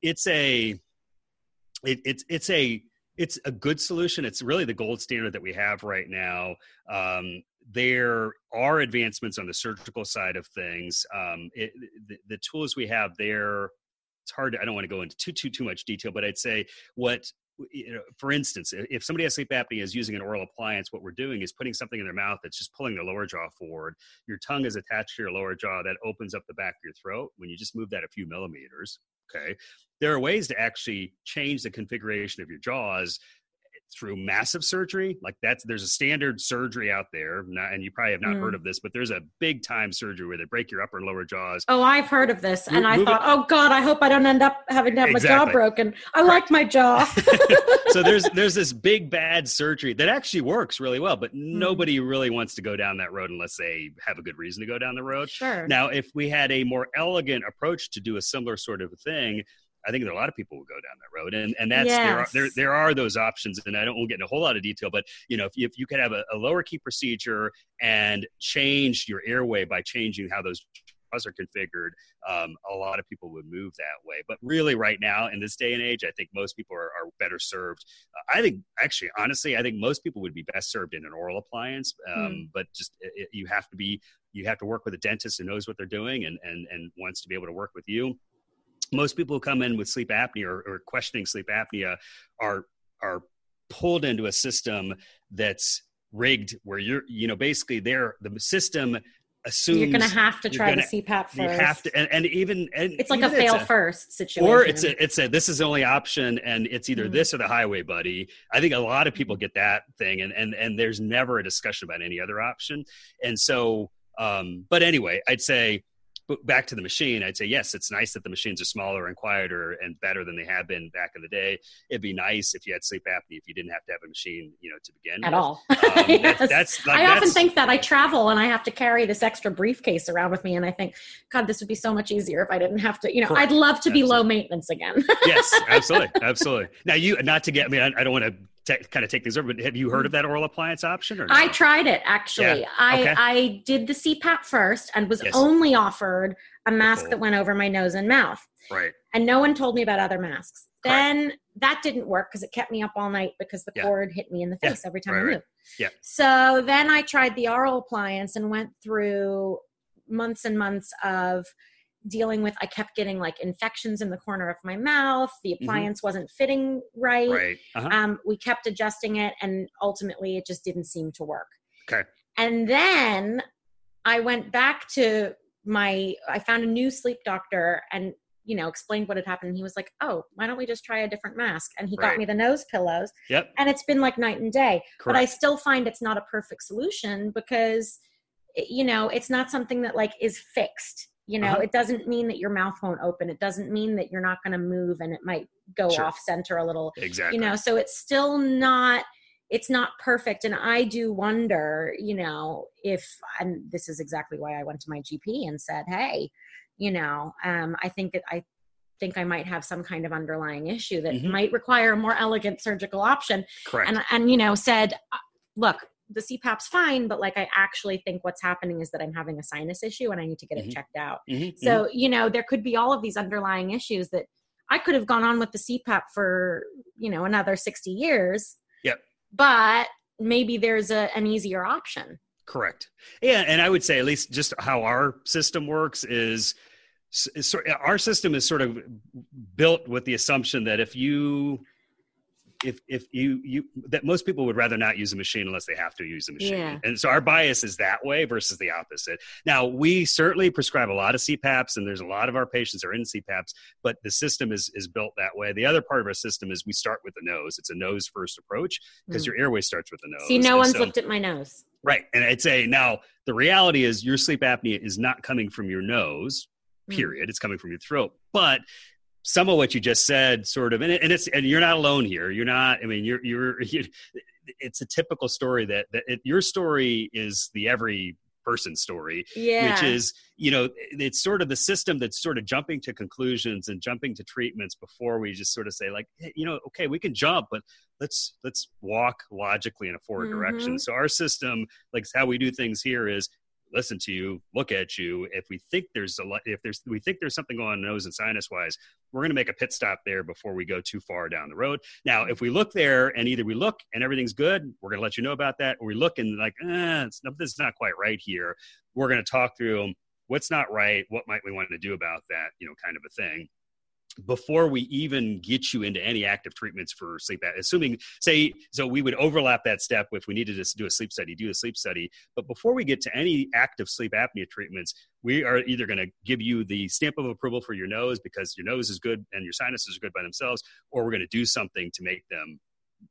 it's a, it, it's, it's a, it's a good solution. It's really the gold standard that we have right now. Um, there are advancements on the surgical side of things. Um, it, the, the, tools we have there, it's hard. To, I don't want to go into too too too much detail, but I'd say what. You know, for instance, if somebody has sleep apnea is using an oral appliance, what we're doing is putting something in their mouth that's just pulling their lower jaw forward. Your tongue is attached to your lower jaw that opens up the back of your throat. When you just move that a few millimeters, okay, there are ways to actually change the configuration of your jaws through massive surgery like that's there's a standard surgery out there not, and you probably have not mm. heard of this but there's a big time surgery where they break your upper and lower jaws oh i've heard of this and i thought it. oh god i hope i don't end up having to have exactly. my jaw broken i like my jaw so there's there's this big bad surgery that actually works really well but mm. nobody really wants to go down that road unless they have a good reason to go down the road sure now if we had a more elegant approach to do a similar sort of thing I think there are a lot of people who go down that road, and and that's yes. there, are, there there are those options, and I don't want to get in a whole lot of detail, but you know if you, if you could have a, a lower key procedure and change your airway by changing how those jaws are configured, um, a lot of people would move that way. But really, right now in this day and age, I think most people are, are better served. Uh, I think actually, honestly, I think most people would be best served in an oral appliance, um, mm. but just it, you have to be you have to work with a dentist who knows what they're doing and and and wants to be able to work with you most people who come in with sleep apnea or, or questioning sleep apnea are are pulled into a system that's rigged where you're you know basically they're the system assumes you're going to have to try gonna, the CPAP first. You have to, and, and even and it's like a fail a, first situation, or it's a it's a this is the only option, and it's either mm-hmm. this or the highway, buddy. I think a lot of people get that thing, and and and there's never a discussion about any other option, and so. Um, but anyway, I'd say back to the machine, I'd say yes, it's nice that the machines are smaller and quieter and better than they have been back in the day. It'd be nice if you had sleep apnea if you didn't have to have a machine, you know, to begin at with. all. Um, yes. that's, that's like, I that's, often think that I travel and I have to carry this extra briefcase around with me, and I think, God, this would be so much easier if I didn't have to. You know, correct. I'd love to be low maintenance again. yes, absolutely, absolutely. Now, you not to get. I mean, I, I don't want to kind of take things over. But have you heard of that oral appliance option? Or no? I tried it actually. Yeah. I okay. I did the CPAP first and was yes. only offered a mask cool. that went over my nose and mouth. Right. And no one told me about other masks. Then that didn't work because it kept me up all night because the yeah. cord hit me in the face yeah. every time right, I moved. Right. Yeah. So then I tried the oral appliance and went through months and months of dealing with i kept getting like infections in the corner of my mouth the mm-hmm. appliance mm-hmm. wasn't fitting right, right. Uh-huh. Um, we kept adjusting it and ultimately it just didn't seem to work okay and then i went back to my i found a new sleep doctor and you know explained what had happened and he was like oh why don't we just try a different mask and he right. got me the nose pillows yep and it's been like night and day Correct. but i still find it's not a perfect solution because you know it's not something that like is fixed you know uh-huh. it doesn't mean that your mouth won't open it doesn't mean that you're not going to move and it might go sure. off center a little exactly you know so it's still not it's not perfect and i do wonder you know if and this is exactly why i went to my gp and said hey you know um, i think that i think i might have some kind of underlying issue that mm-hmm. might require a more elegant surgical option correct and and you know said uh, look the CPAP's fine, but like I actually think what's happening is that I'm having a sinus issue and I need to get mm-hmm. it checked out. Mm-hmm. So, mm-hmm. you know, there could be all of these underlying issues that I could have gone on with the CPAP for, you know, another 60 years. Yep. But maybe there's a, an easier option. Correct. Yeah. And I would say at least just how our system works is, is our system is sort of built with the assumption that if you if if you you that most people would rather not use a machine unless they have to use a machine Yeah. and so our bias is that way versus the opposite now we certainly prescribe a lot of cpaps and there's a lot of our patients are in cpaps but the system is is built that way the other part of our system is we start with the nose it's a nose first approach because Mm. your airway starts with the nose See, no And one's so- looked at my nose. right and i'd say now the reality is your sleep apnea is not coming from your nose Mm. period it's coming from your throat but some of what you just said sort of and, it, and it's and you're not alone here you're not i mean you're you're you, it's a typical story that that it, your story is the every person story Yeah. which is you know it's sort of the system that's sort of jumping to conclusions and jumping to treatments before we just sort of say like hey, you know okay we can jump but let's let's walk logically in a forward direction Mhm. so our system like how we do things here is listen to you look at you. If we think there's a lot if there's we think there's something going on nose and sinus wise we're going to make a pit stop there before we go too far down the road. Now if we look there and either we look and everything's good we're going to let you know about that. Or we look and like eh, it's, something's not quite right here. We're going to talk through what's not right what might we want to do about that you know kind of a thing before we even get you into any active treatments for sleep assuming say so we would overlap that step if we needed to do a sleep study do a sleep study. But before we get to any active sleep apnea treatments we are either going to give you the stamp of approval for your nose because your nose is good and your sinuses are good by themselves or we're going to do something to make them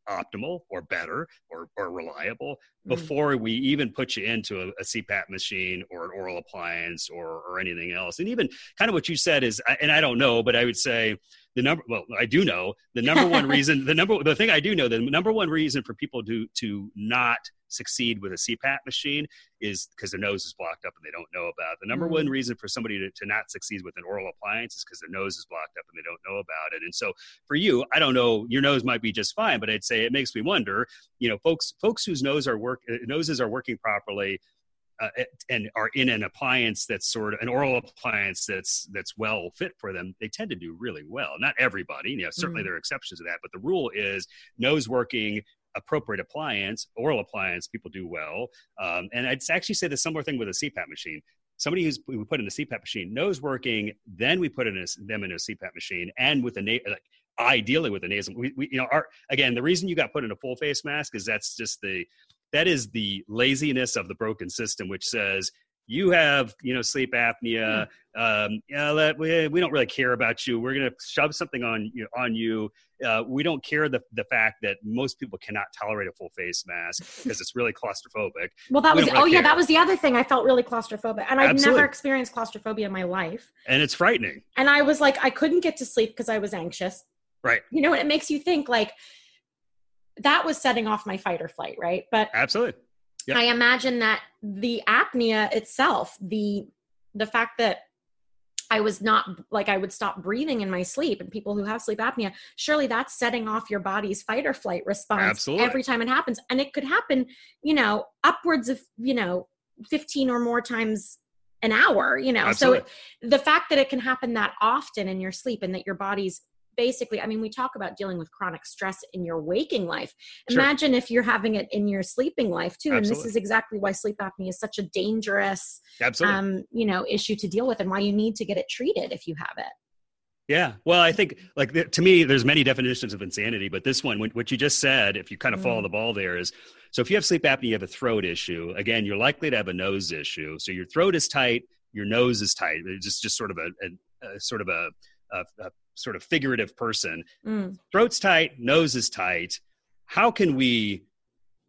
optimal or better or, or reliable Mm. before we even put you into a, a CPAP machine or an oral appliance or, or anything else. And even kind of what you said is, and I don't know, but I would say the number, well, I do know the number one reason, the number, the thing I do know, the number one reason for people to, to not succeed with a CPAP machine is because their nose is blocked up and they don't know about it. The number Mm. one reason for somebody to, to not succeed with an oral appliance is because their nose is blocked up and they don't know about it. And so for you, I don't know, your nose might be just fine, but I'd say it makes me wonder, you know, folks, folks whose nose are work, noses are working properly uh, and are in an appliance that's sort of an oral appliance that's that's well fit for them, they tend to do really well. Not everybody, you know, certainly Mm. there are exceptions to that, but the rule is nose working appropriate appliance, oral appliance, people do well. Um, and I'd actually say the similar thing with a CPAP machine. Somebody who's we put in a CPAP machine, nose working, then we put in a, them in a CPAP machine, and with a na- like ideally with a nasal. We, we you know our again the reason you got put in a full face mask is that's just the that is the laziness of the broken system, which says you have you know sleep apnea. Um, yeah, let, we, we don't really care about you. We're going to shove something on you on you. Uh, we don't care the the fact that most people cannot tolerate a full face mask because it's really claustrophobic. Well, that We was really oh yeah, that was the other thing. I felt really claustrophobic, and I've Absolutely. never experienced claustrophobia in my life. and it's frightening. And I was like, I couldn't get to sleep because I was anxious. Right. You know, and it makes you think like that was setting off my fight or flight, right? But Absolutely. Yep. I imagine that the apnea itself, the the fact that I was not like I would stop breathing in my sleep, and people who have sleep apnea, surely that's setting off your body's fight or flight response Absolutely. every time it happens, and it could happen, you know, upwards of you know fifteen or more times an hour, you know. Absolutely. So the fact that it can happen that often in your sleep, and that your body's basically, I mean, we talk about dealing with chronic stress in your waking life. Sure. Imagine if you're having it in your sleeping life too. And this is exactly why sleep apnea is such a dangerous, Absolutely. um, you know, issue to deal with, and why you need to get it treated if you have it. Yeah. Well, I think like to me, there's many definitions of insanity, but this one, what you just said, if you kind of follow Mm. the ball there is, so if you have sleep apnea, you have a throat issue. Again, you're likely to have a nose issue. So your throat is tight, your nose is tight. It's just, just sort of a, a, a sort of a, a sort of figurative person. Mm. Throat's tight, nose is tight. How can we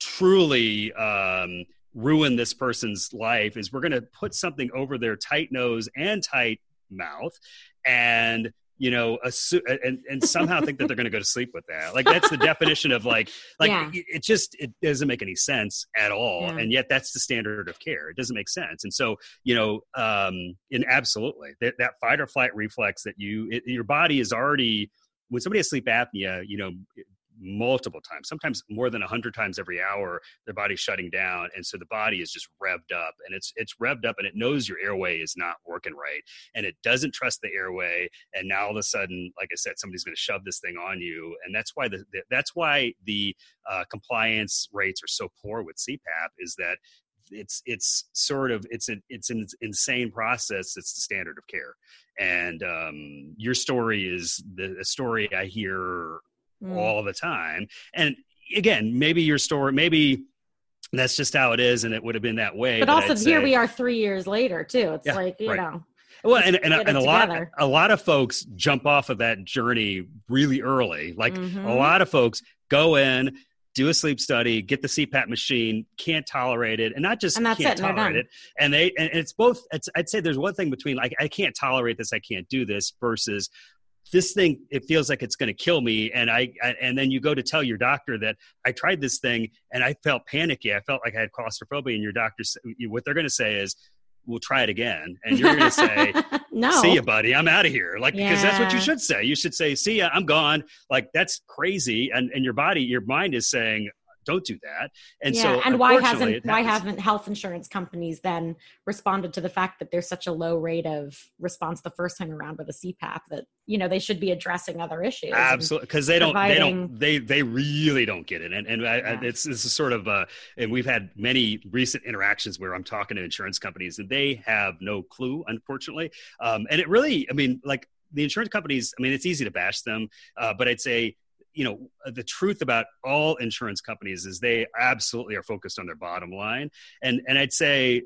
truly um, ruin this person's life? Is we're going to put something over their tight nose and tight mouth, and you know, assu- and and somehow think that they're going to go to sleep with that. Like that's the definition of like like Yeah. it, it just it doesn't make any sense at all. Yeah. And yet that's the standard of care. It doesn't make sense. And so you know, um, in absolutely that, that fight or flight reflex that you it, your body is already when somebody has sleep apnea, you know, multiple times, sometimes more than a hundred times every hour, their body's shutting down, and so the body is just revved up, and it's it's revved up, and it knows your airway is not working right, and it doesn't trust the airway, and now all of a sudden, like I said, somebody's going to shove this thing on you, and that's why the, the that's why the uh, compliance rates are so poor with CPAP is that it's it's sort of it's an it's an insane process it's the standard of care and um your story is the, the story i hear mm. all the time. And again, maybe your story, maybe that's just how it is, and it would have been that way. But, but also, here we are three years later too. It's yeah, like you right. know. Well, and, and, and a lot a lot of folks jump off of that journey really early. Like mm-hmm. a lot of folks go in, do a sleep study, get the CPAP machine, can't tolerate it, and not just and can't it, tolerate it. And they and it's both. It's I'd say there's one thing between like I can't tolerate this, I can't do this, versus this thing it feels like it's going to kill me and I, I, and then you go to tell your doctor that i tried this thing and i felt panicky. I felt like i had claustrophobia and your doctor what they're going to say is we'll try it again and you're going to say no. See you buddy i'm out of here like yeah. because that's what you should say. You should say see ya i'm gone like that's crazy and and your body your mind is saying don't do that. And yeah, so, and why hasn't why haven't health insurance companies then responded to the fact that there's such a low rate of response the first time around with a CPAP that you know they should be addressing other issues? Absolutely, because they don't they don't they they really don't get it, and and I, yeah. it's this is sort of uh, and we've had many recent interactions where I'm talking to insurance companies and they have no clue, unfortunately, um, and it really, I mean, like the insurance companies, I mean, it's easy to bash them, uh, but I'd say you know the truth about all insurance companies is they absolutely are focused on their bottom line. And and i'd say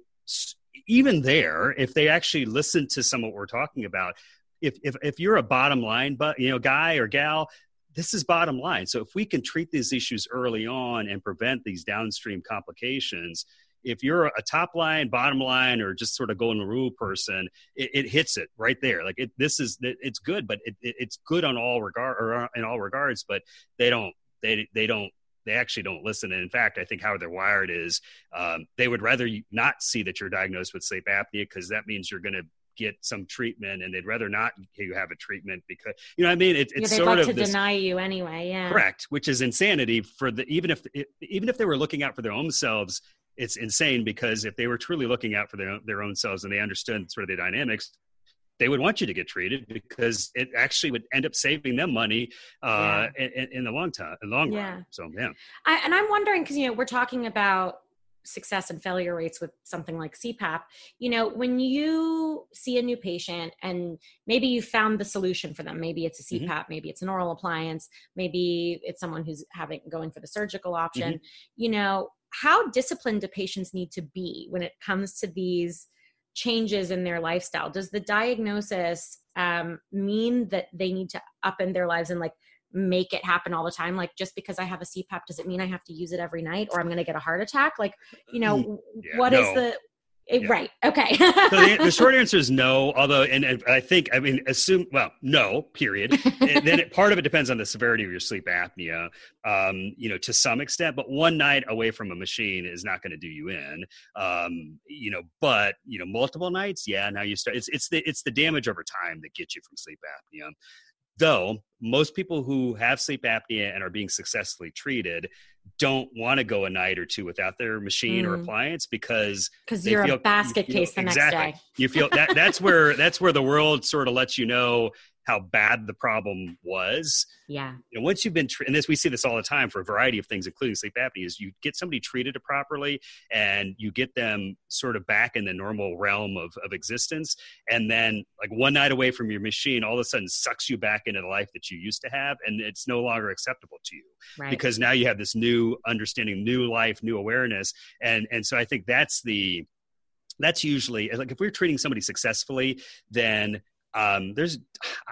even there if they actually listen to some of what we're talking about if if, if you're a bottom line but you know guy or gal this is bottom line. So if we can treat these issues early on and prevent these downstream complications if you're a top line, bottom line, or just sort of golden rule person, it, it hits it right there. Like it, this is it, it's good, but it, it's good on all regard or uh, in all regards. But they don't they they don't they actually don't listen. And in fact, I think how they're wired is um, they would rather not see that you're diagnosed with sleep apnea because that means you're going to get some treatment and they'd rather not you have a treatment because you know I mean it, it's yeah, sort like of to this, deny you anyway yeah correct which is insanity for the even if even if they were looking out for their own selves it's insane because if they were truly looking out for their, their own selves and they understood sort of the dynamics they would want you to get treated because it actually would end up saving them money uh, yeah. in, in, the long time, in the long yeah. run. So yeah, I, and I'm wondering because you know we're talking about success and failure rates with something like CPAP. You know, when you see a new patient and maybe you found the solution for them, maybe it's a CPAP, mm-hmm. maybe it's an oral appliance, maybe it's someone who's having going for the surgical option. Mm-hmm. You know, how disciplined do patients need to be when it comes to these changes in their lifestyle? Does the diagnosis um, mean that they need to up in their lives and like make it happen all the time? Like just because i have a cpap does it mean i have to use it every night or i'm going to get a heart attack? Like you know yeah, what no. is the yeah. Right. Okay. so the, the, short answer is no. Although, and, and, I think, I mean, assume, well, no, period. and then it, part of it depends on the severity of your sleep apnea, um, you know, to some extent. But one night away from a machine is not going to do you in, um, you know. But you know, multiple nights, yeah. Now you start. It's it's the it's the damage over time that gets you from sleep apnea. Though most people who have sleep apnea and are being successfully treated don't want to go a night or two without their machine mm. or appliance because because you're feel, a basket you feel, case the exactly. next day. you feel that that's where that's where the world sort of lets you know how bad the problem was. Yeah. And once you've been, and this we see this all the time for a variety of things, including sleep apnea, is you get somebody treated properly and you get them sort of back in the normal realm of, of existence. And then, like one night away from your machine, all of a sudden sucks you back into the life that you used to have. And it's no longer acceptable to you right. because now you have this new understanding, new life, new awareness. And, and so I think that's the, that's usually like if we're treating somebody successfully, then um, there's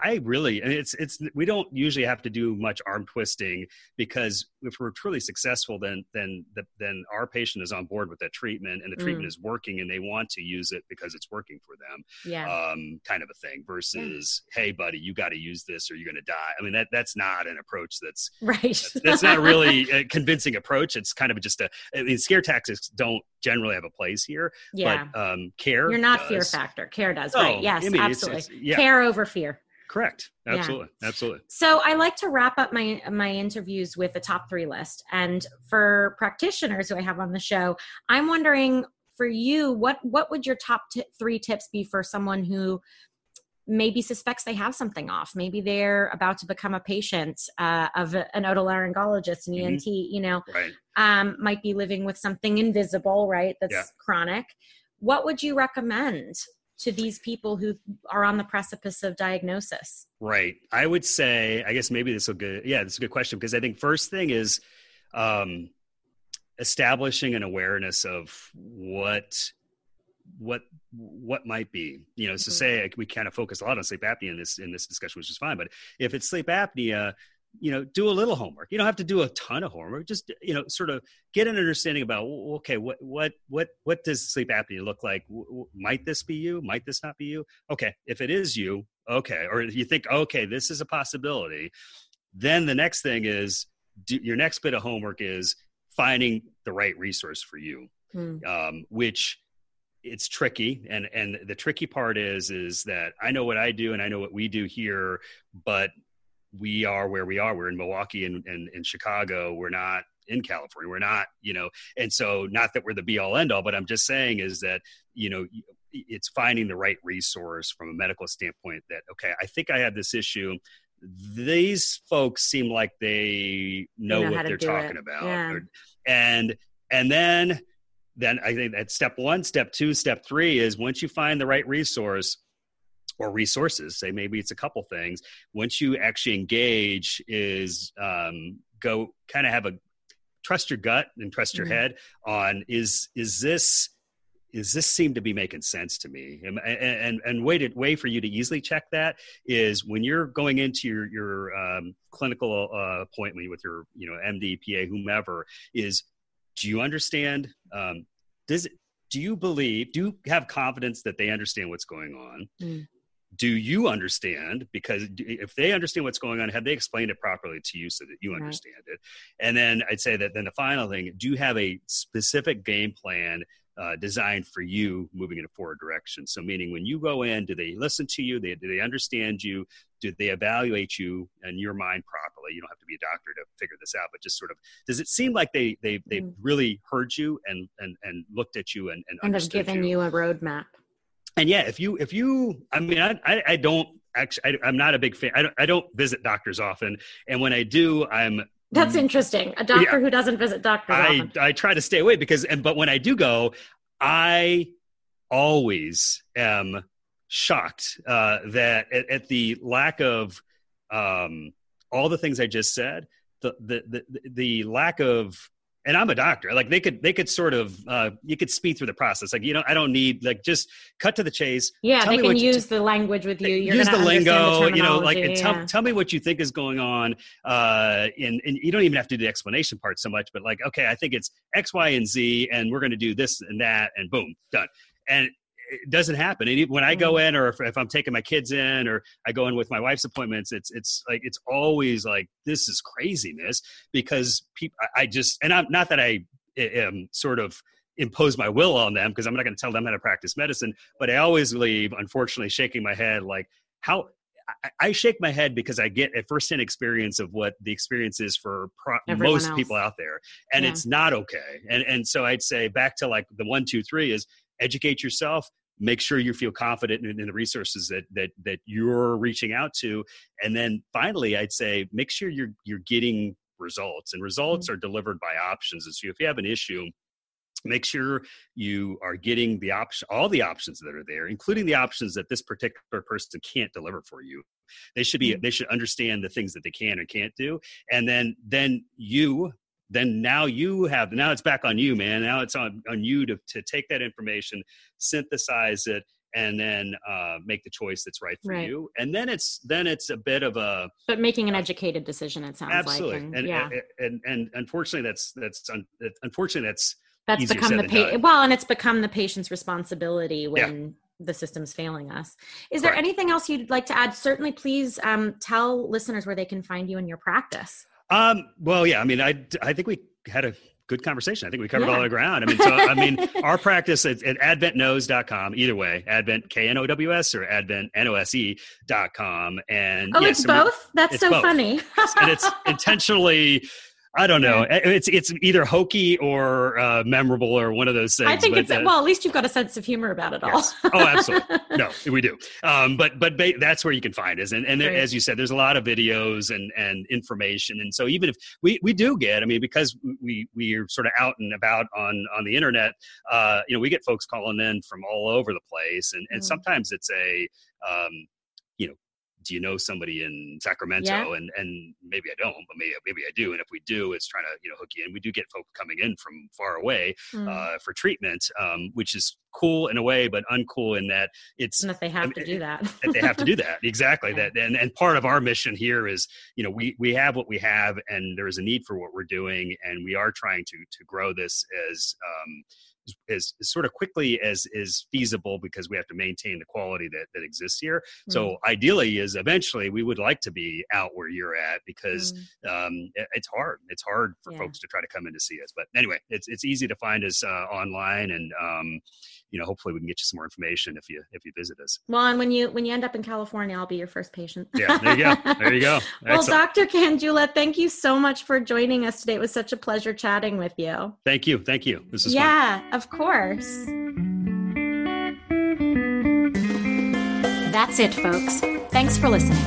i really and it's it's we don't usually have to do much arm twisting because if we're truly successful then then the, then our patient is on board with that treatment and the treatment mm. is working and they want to use it because it's working for them yeah um, kind of a thing versus yeah. hey buddy you got to use this or you're going to die i mean that that's not an approach that's right that's, that's not really a convincing approach it's kind of just a i mean scare tactics don't generally have a place here yeah but um, care you're not does. fear factor care does right oh, yes I mean, absolutely it's, it's, yeah. Care over fear. Correct. Absolutely yeah. absolutely. So i like to wrap up my my interviews with a top three list. And for practitioners who i have on the show i'm wondering for you what what would your top t- three tips be for someone who maybe suspects they have something off? Maybe they're about to become a patient uh, of an otolaryngologist an ent mm-hmm. you know right. um, might be living with something invisible right that's yeah. chronic. What would you recommend to these people who are on the precipice of diagnosis? Right. I would say, I guess maybe this will good. Yeah, this is a good question because I think first thing is um, establishing an awareness of what what what might be you know so mm-hmm. say we kind of focus a lot on sleep apnea in this in this discussion which is fine but if it's sleep apnea you know do a little homework. You don't have to do a ton of homework. Just you know sort of get an understanding about okay what what what what does sleep apnea look like? Might this be you? Might this not be you? Okay if it is you okay or if you think okay this is a possibility then the next thing is do, your next bit of homework is finding the right resource for you hmm. um, which it's tricky and and the tricky part is is that i know what i do and i know what we do here but we are where we are. We're in milwaukee and in, in chicago. We're not in california. We're not you know and so not that we're the be all end all but i'm just saying is that you know it's finding the right resource from a medical standpoint that okay i think i have this issue. These folks seem like they know, know what they're talking it. about. Yeah. and and then then I think that step one, step two, step three is once you find the right resource or resources, say maybe it's a couple things. Once you actually engage, is um, go kind of have a trust your gut and trust your mm-hmm. head on is is this is this seem to be making sense to me and and, and way to way for you to easily check that is when you're going into your your um, clinical uh, appointment with your you know md pa whomever is do you understand um, does it do you believe do you have confidence that they understand what's going on mm. Do you understand because if they understand what's going on have they explained it properly to you so that you understand right. it and then i'd say that then the final thing do you have a specific game plan uh, designed for you moving in a forward direction. So, meaning when you go in, do they listen to you? They, do they understand you? Do they evaluate you and your mind properly? You don't have to be a doctor to figure this out, but just sort of does it seem like they they they mm. really heard you and and and looked at you and and, and have given you. you a roadmap? And yeah, if you if you, I mean, I I, I don't actually I, am not a big fan. I don't, I don't visit doctors often, and when I do, I'm that's interesting. A doctor yeah. who doesn't visit doctors. I often. I try to stay away because and but when I do go, I always am shocked uh, that at, at, the lack of um, all the things I just said, the the the, the lack of and I'm a doctor. Like they could, they could sort of, uh, you could speed through the process. Like you know, I don't need like just cut to the chase. Yeah, they can use the language with you. You're use the lingo. The you know, like yeah. tell, tell me what you think is going on. Uh, and and you don't even have to do the explanation part so much, but like, okay, I think it's X, Y, and Z, and we're going to do this and that, and boom, done. And it doesn't happen. And when I go mm. in, or if, if, I'm taking my kids in, or I go in with my wife's appointments, it's it's like it's always like this is craziness because people. I just and I'm not that I am sort of impose my will on them because I'm not going to tell them how to practice medicine, but I always leave, unfortunately, shaking my head like how. I, shake my head because I get a firsthand experience of what the experience is for pro- most else. people out there, and yeah. it's not okay. And and so I'd say back to like the one, two, three is educate yourself make sure you feel confident in, in, the resources that that that you're reaching out to and then finally i'd say make sure you're you're getting results and results mm-hmm. are delivered by options and so if you have an issue make sure you are getting the option all the options that are there including the options that this particular person can't deliver for you they should be mm-hmm. they should understand the things that they can and can't do and then then you then now you have now it's back on you man now it's on, on you to, to take that information synthesize it and then uh, make the choice that's right for right. you and then it's then it's a bit of a but making an educated decision it sounds absolutely. like and, and, yeah and, and, and unfortunately that's that's unfortunately that's that's become the pa- well and it's become the patient's responsibility when yeah the system's failing us. Is there right. anything else you'd like to add? Certainly, please um, tell listeners where they can find you in your practice. Um, well, yeah, I mean, I, I think we had a good conversation. I think we covered yeah. all the ground. I mean, so, I mean, our practice at, at adventknows.com, either way, advent, K-N-O-W-S or advent, N-O-S-E dot com. And oh, yes, it's both? That's it's so both. funny. and it's intentionally I don't know. It's it's either hokey or uh, memorable or one of those things. I think but, it's uh, well. At least you've got a sense of humor about it yes. all. oh, absolutely. No, we do. Um, but but ba- that's where you can find us. And and there, as you said, there's a lot of videos and and information. And so even if we we do get, I mean, because we we are sort of out and about on on the internet, uh, you know, we get folks calling in from all over the place, and and mm. sometimes it's a um, do you know somebody in Sacramento? Yeah. And and maybe I don't, but maybe maybe I do. And if we do, it's trying to you know hook you in. We do get folk coming in from far away mm. uh, for treatment, um, which is cool in a way, but uncool in that it's and that they have I mean, to do that. that they have to do that exactly. Yeah. That and and part of our mission here is you know we we have what we have, and there is a need for what we're doing, and we are trying to to grow this as um, as, as, sort of quickly as is feasible because we have to maintain the quality that, that exists here. Mm. So ideally is eventually we would like to be out where you're at because mm. um, it, it's hard. It's hard for yeah. folks to try to come in to see us. But anyway, it's it's easy to find us uh, online and um, you know hopefully we can get you some more information if you if you visit us. Well, and when you when you end up in California, I'll be your first patient. yeah, there you go. There you go. well, Dr. Kandula, thank you so much for joining us today. It was such a pleasure chatting with you. Thank you. Thank you. This is yeah. Fun. Of course. That's it, folks. Thanks for listening.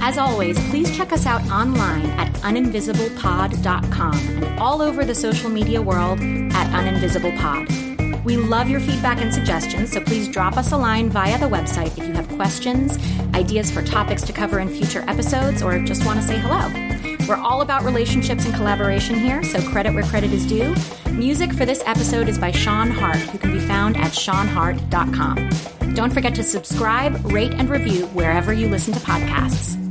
As always, please check us out online at uninvisiblepod.com and all over the social media world at uninvisiblepod. We love your feedback and suggestions, so please drop us a line via the website if you have questions, ideas for topics to cover in future episodes, or just want to say hello. We're all about relationships and collaboration here, so credit where credit is due. Music for this episode is by Sean Hart, who can be found at seanhart.com. Don't forget to subscribe, rate, and review wherever you listen to podcasts.